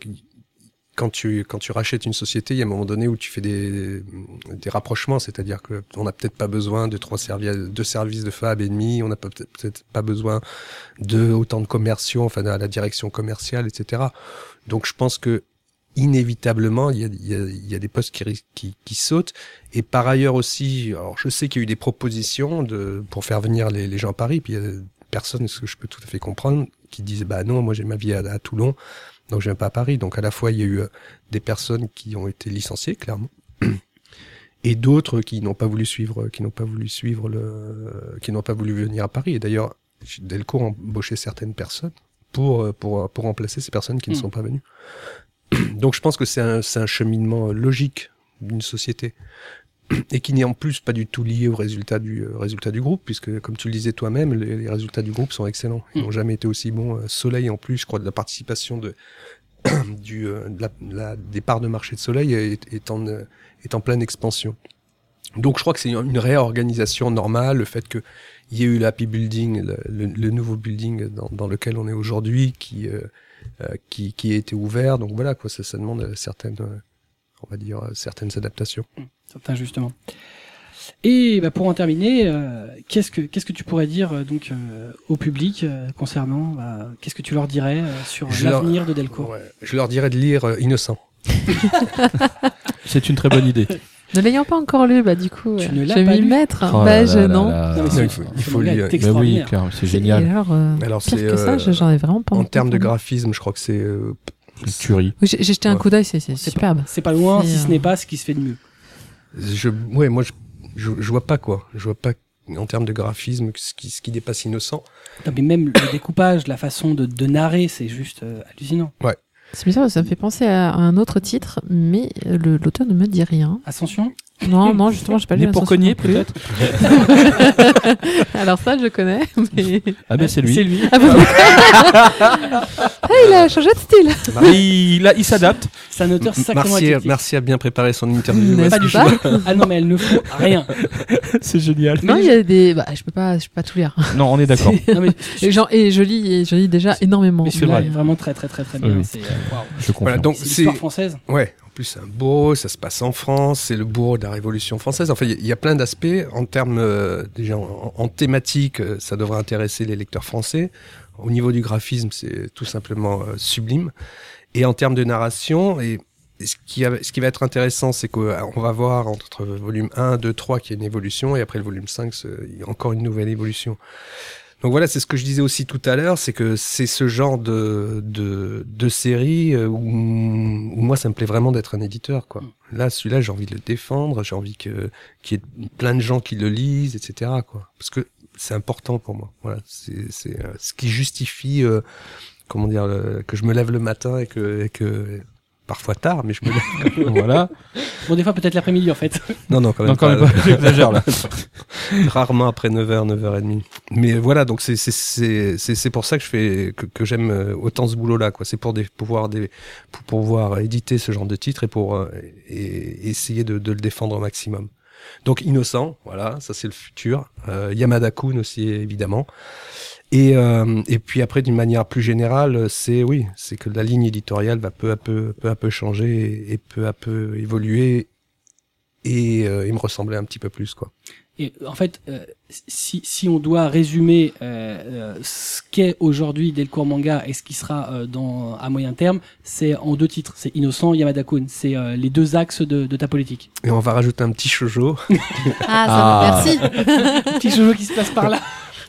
quand tu quand tu rachètes une société, il y a un moment donné où tu fais des des rapprochements, c'est-à-dire que on n'a peut-être pas besoin de trois services, deux services de fab et demi, on n'a peut-être pas besoin de autant de commerciaux, enfin à la direction commerciale, etc. Donc je pense que inévitablement il y a, il y a, il y a des postes qui, qui qui sautent. Et par ailleurs aussi, alors je sais qu'il y a eu des propositions de pour faire venir les, les gens à Paris, puis il y a des personnes, ce que je peux tout à fait comprendre, qui disent bah non, moi j'ai ma vie à, à Toulon, donc je viens pas à Paris. Donc à la fois il y a eu euh, des personnes qui ont été licenciées clairement et d'autres qui n'ont pas voulu suivre qui n'ont pas voulu suivre le qui n'ont pas voulu venir à Paris et d'ailleurs Delcourt a embauché certaines personnes pour euh, pour pour remplacer ces personnes qui ne Mm. sont pas venues. Donc je pense que c'est un c'est un cheminement logique d'une société et qui n'est en plus pas du tout lié au résultat du euh, résultat du groupe puisque comme tu le disais toi-même les, les résultats du groupe sont excellents. Ils Mm. n'ont jamais été aussi bons Euh, Soleil en plus je crois de la participation de du euh, de la, la- des parts de marché de Soleil est, est en est en pleine expansion. Donc je crois que c'est une réorganisation normale le fait que il y ait eu l'Happy Building le, le, le nouveau building dans, dans lequel on est aujourd'hui qui qui qui a été ouvert. Donc voilà quoi ça ça demande certaines on va dire certaines adaptations Certains justement. Et bah, pour en terminer, euh, qu'est-ce que qu'est-ce que tu pourrais dire euh, donc euh, au public euh, concernant bah, qu'est-ce que tu leur dirais euh, sur Je leur- l'avenir de Delcourt? Ouais. Je leur dirais de lire euh, Innocent. C'est une très bonne idée. Ne l'ayant pas encore lu, bah du coup, Tu ne l'as je vais lu mettre. Oh bah je non. là là. il faut- il faut lire. Mais oui, c'est Et génial. alors, euh, Alors, pire c'est, que ça, euh, je- j'en ai vraiment pas En termes de graphisme, je crois que c'est euh, J'ai j'ai jeté un Ouais. coup d'œil, c'est c'est C'est superbe. C'est pas loin, C'est, si ce n'est pas ce qui se fait de mieux. Je ouais moi je, je je vois pas quoi je vois pas en termes de graphisme ce qui ce qui dépasse innocent Non, mais même le découpage, la façon de, de narrer, c'est juste euh, hallucinant. C'est bizarre, ça me fait penser à un autre titre, mais le- l'auteur ne me dit rien. Ascension? Non, non, justement, j'ai pas lu Né pour cogner, peut-être Alors ça, je connais, mais... Ah ben c'est lui. C'est lui. Ah, bon, Ah, il a changé de style Il, il, il s'adapte. C'est un auteur sacrément Merci éclectique. merci a bien préparé son interview Pas du pas tout. Ah non, mais elle ne faut rien. C'est génial. Non, il y a des... Bah, je peux pas, je peux pas tout lire. Non, on est d'accord. Et, genre, et je lis, et je lis déjà énormément. mais c'est vrai. est vraiment très très très très bien. Oui, oui. C'est euh. Je comprends. voilà donc C'est l'histoire française. ouais plus un beau ça se passe en France c'est le bourreau de la Révolution française. Enfin il y, a- plein d'aspects. En termes euh, déjà en, thématique euh, ça devrait intéresser les lecteurs français. Au niveau du graphisme c'est tout simplement euh, sublime. Et en termes de narration et ce qui, ce qui va être intéressant, c'est qu'on va voir entre volume 1, 2, 3 qu'il y a une évolution, et après le volume 5, ce- il y a encore une nouvelle évolution. Donc voilà, c'est ce que je disais aussi tout à l'heure, c'est que c'est ce genre de, de, de série euh, où, où moi ça me plaît vraiment d'être un éditeur. Quoi. Là, celui-là, j'ai envie de le défendre, j'ai envie que qu'il y ait plein de gens qui le lisent, etc. Quoi. Parce que c'est important pour moi. Voilà, c'est c'est, euh, ce qui justifie, euh, comment dire, que je me lève le matin et que, et que parfois tard, mais je me lève. voilà. Bon, des fois peut-être l'après-midi en fait. non, non, quand même Non, quand pas. même pas. J'exagère là. Rarement après 9h, 9h30. Mais voilà, donc c'est c'est c'est c'est c'est pour ça que je fais que, que j'aime euh, autant ce boulot là quoi. C'est pour des pouvoir des pour pouvoir éditer ce genre de titre et pour euh, et, et essayer de, de le défendre au maximum. Donc innocent, voilà, ça c'est le futur. Euh, Yamada Kun aussi évidemment. Et euh, et puis après d'une manière plus générale, c'est oui, c'est que la ligne éditoriale va peu à peu peu à peu changer et, et peu à peu évoluer et, euh, et me ressembler un petit peu plus quoi. Et en fait, euh, si, si on doit résumer euh, euh, ce qu'est aujourd'hui Delcourt Manga et ce qui sera euh, dans à moyen terme, c'est en deux titres. C'est Innocent, Yamada Kun. C'est euh, les deux axes de, de ta politique. Et on va rajouter un petit shoujo. Ah, Ah. ça, merci. Petit jeu qui se passe par là.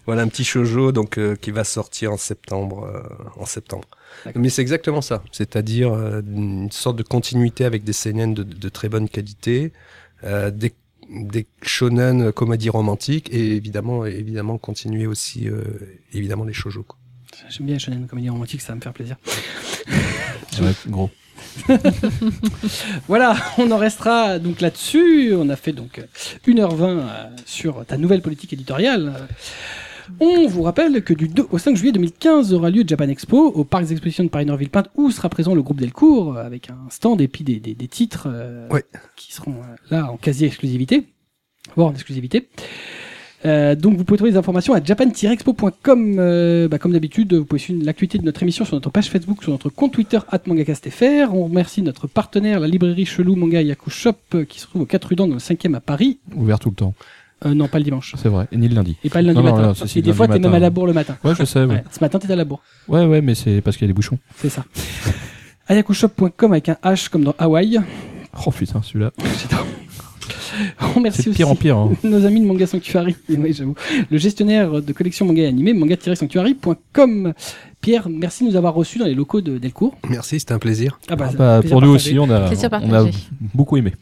Voilà un petit shoujo donc euh, qui va sortir en septembre. euh, en septembre. Mais c'est exactement ça. C'est-à-dire euh, une sorte de continuité avec des seinen de, de très bonne qualité, euh, des des shonen comédies romantiques et évidemment évidemment continuer aussi euh, évidemment les shoujo. quoi. J'aime bien les shonen comédie romantique, ça va me faire plaisir. Ouais, gros. Voilà, on en restera donc là-dessus. On a fait donc euh, 1h20 euh, sur ta nouvelle politique éditoriale. On vous rappelle que du 2 au 5 juillet 2015 aura lieu Japan Expo au parc d'exposition de Paris-Nord-Villepinte où sera présent le groupe Delcourt euh, avec un stand et puis des, des, des titres euh, Ouais. qui seront euh, là en quasi-exclusivité, voire en exclusivité. Euh, donc vous pouvez trouver des informations à japan-expo.com. Euh, bah, comme d'habitude, vous pouvez suivre l'actualité de notre émission sur notre page Facebook, sur notre compte Twitter @mangacastfr. On remercie notre partenaire, la librairie Chelou Manga Yaku Shop, qui se trouve au 4 rue dans le 5e à Paris. Ouvert tout le temps. Euh, non, pas le dimanche. C'est vrai. Et ni le lundi. Et pas le lundi Non, non, matin. non, c'est- c'est et des lundi fois, t'es même à la bourre le matin. Ouais, je sais. Ouais, Ouais, Ce matin, t'étais à la bourre. ouais, ouais, mais c'est parce qu'il y a des bouchons. C'est ça. ayakushop.com avec un H comme dans Hawaï. Oh putain, celui-là. On remercie C'est de aussi pire en pire. hein. nos amis de Manga Sanctuary. Oui, j'avoue. Le gestionnaire de collection manga et animé, manga-sanctuary.com. Pierre, merci de nous avoir reçus dans les locaux de Delcourt. Merci, c'était un plaisir. Ah Ah c'est bah, un plaisir pour nous partagé. aussi, on a, on a beaucoup aimé.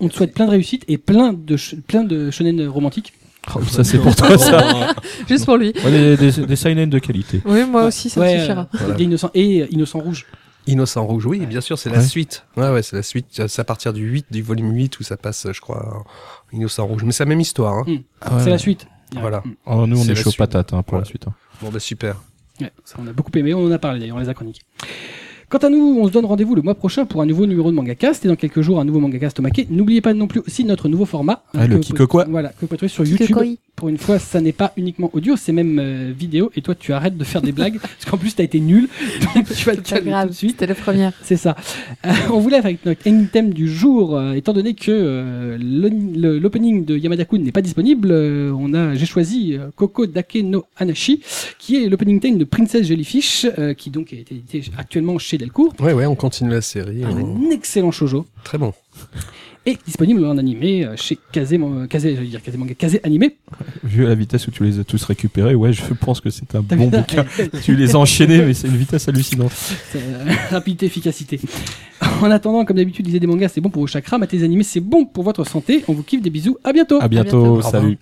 On te souhaite plein de réussite et plein de, plein de shonen romantiques. Oh, ça, c'est pour toi, ça. Juste pour lui. Ouais, des, des, des seinen de qualité. Oui, moi aussi, ça me Ouais, suffira. euh, Voilà. et euh, Innocent Rouge. Innocent Rouge, oui, bien sûr, c'est la suite. Ouais, ouais, c'est la suite. C'est à partir du 8, du volume 8 où ça passe, je crois, en Innocent Rouge. Mais c'est la même histoire, hein. Ah ouais. C'est la suite. Voilà. Oh, nous, on est la chaud patate hein, pour la suite. hein. Bon, bah, super. Ouais, ça, on a beaucoup aimé, on en a parlé d'ailleurs, on les a chroniqués. Quant à nous, on se donne rendez-vous le mois prochain pour un nouveau numéro de MangaCast et dans quelques jours un nouveau MangaCast maqué. N'oubliez pas non plus aussi notre nouveau format. Hein, le que pouvez- Voilà, que vous pouvez trouver sur YouTube. Pour une fois, ça n'est pas uniquement audio, c'est même euh, vidéo. Et toi, tu arrêtes de faire des blagues parce qu'en plus, t'as été nul. Donc, tu vas te calmer tout de suite. c'était la première. C'est ça. Euh, on vous lève avec notre ending theme du jour, euh, étant donné que euh, l'opening de Yamada-kun n'est pas disponible. euh, on a, j'ai choisi euh, Koko Dake no Anashi, qui est l'opening theme de Princess Jellyfish, euh, qui donc est édité actuellement chez chez Delcourt. Ouais, ouais, on continue la série. Un, hein. excellent shoujo. Très bon. Et disponible en animé euh, chez Kazé, euh, Kazé, dire Kazé Animé. Vu à la vitesse où tu les as tous récupérés, ouais, je pense que c'est un bon bouquin. tu les as enchaînés, mais c'est une vitesse hallucinante. Euh, rapidité, efficacité. En attendant, comme d'habitude, lisez des mangas, c'est bon pour vos chakras, matez des animés, c'est bon pour votre santé. On vous kiffe, des bisous, à bientôt. À bientôt, à bientôt. salut.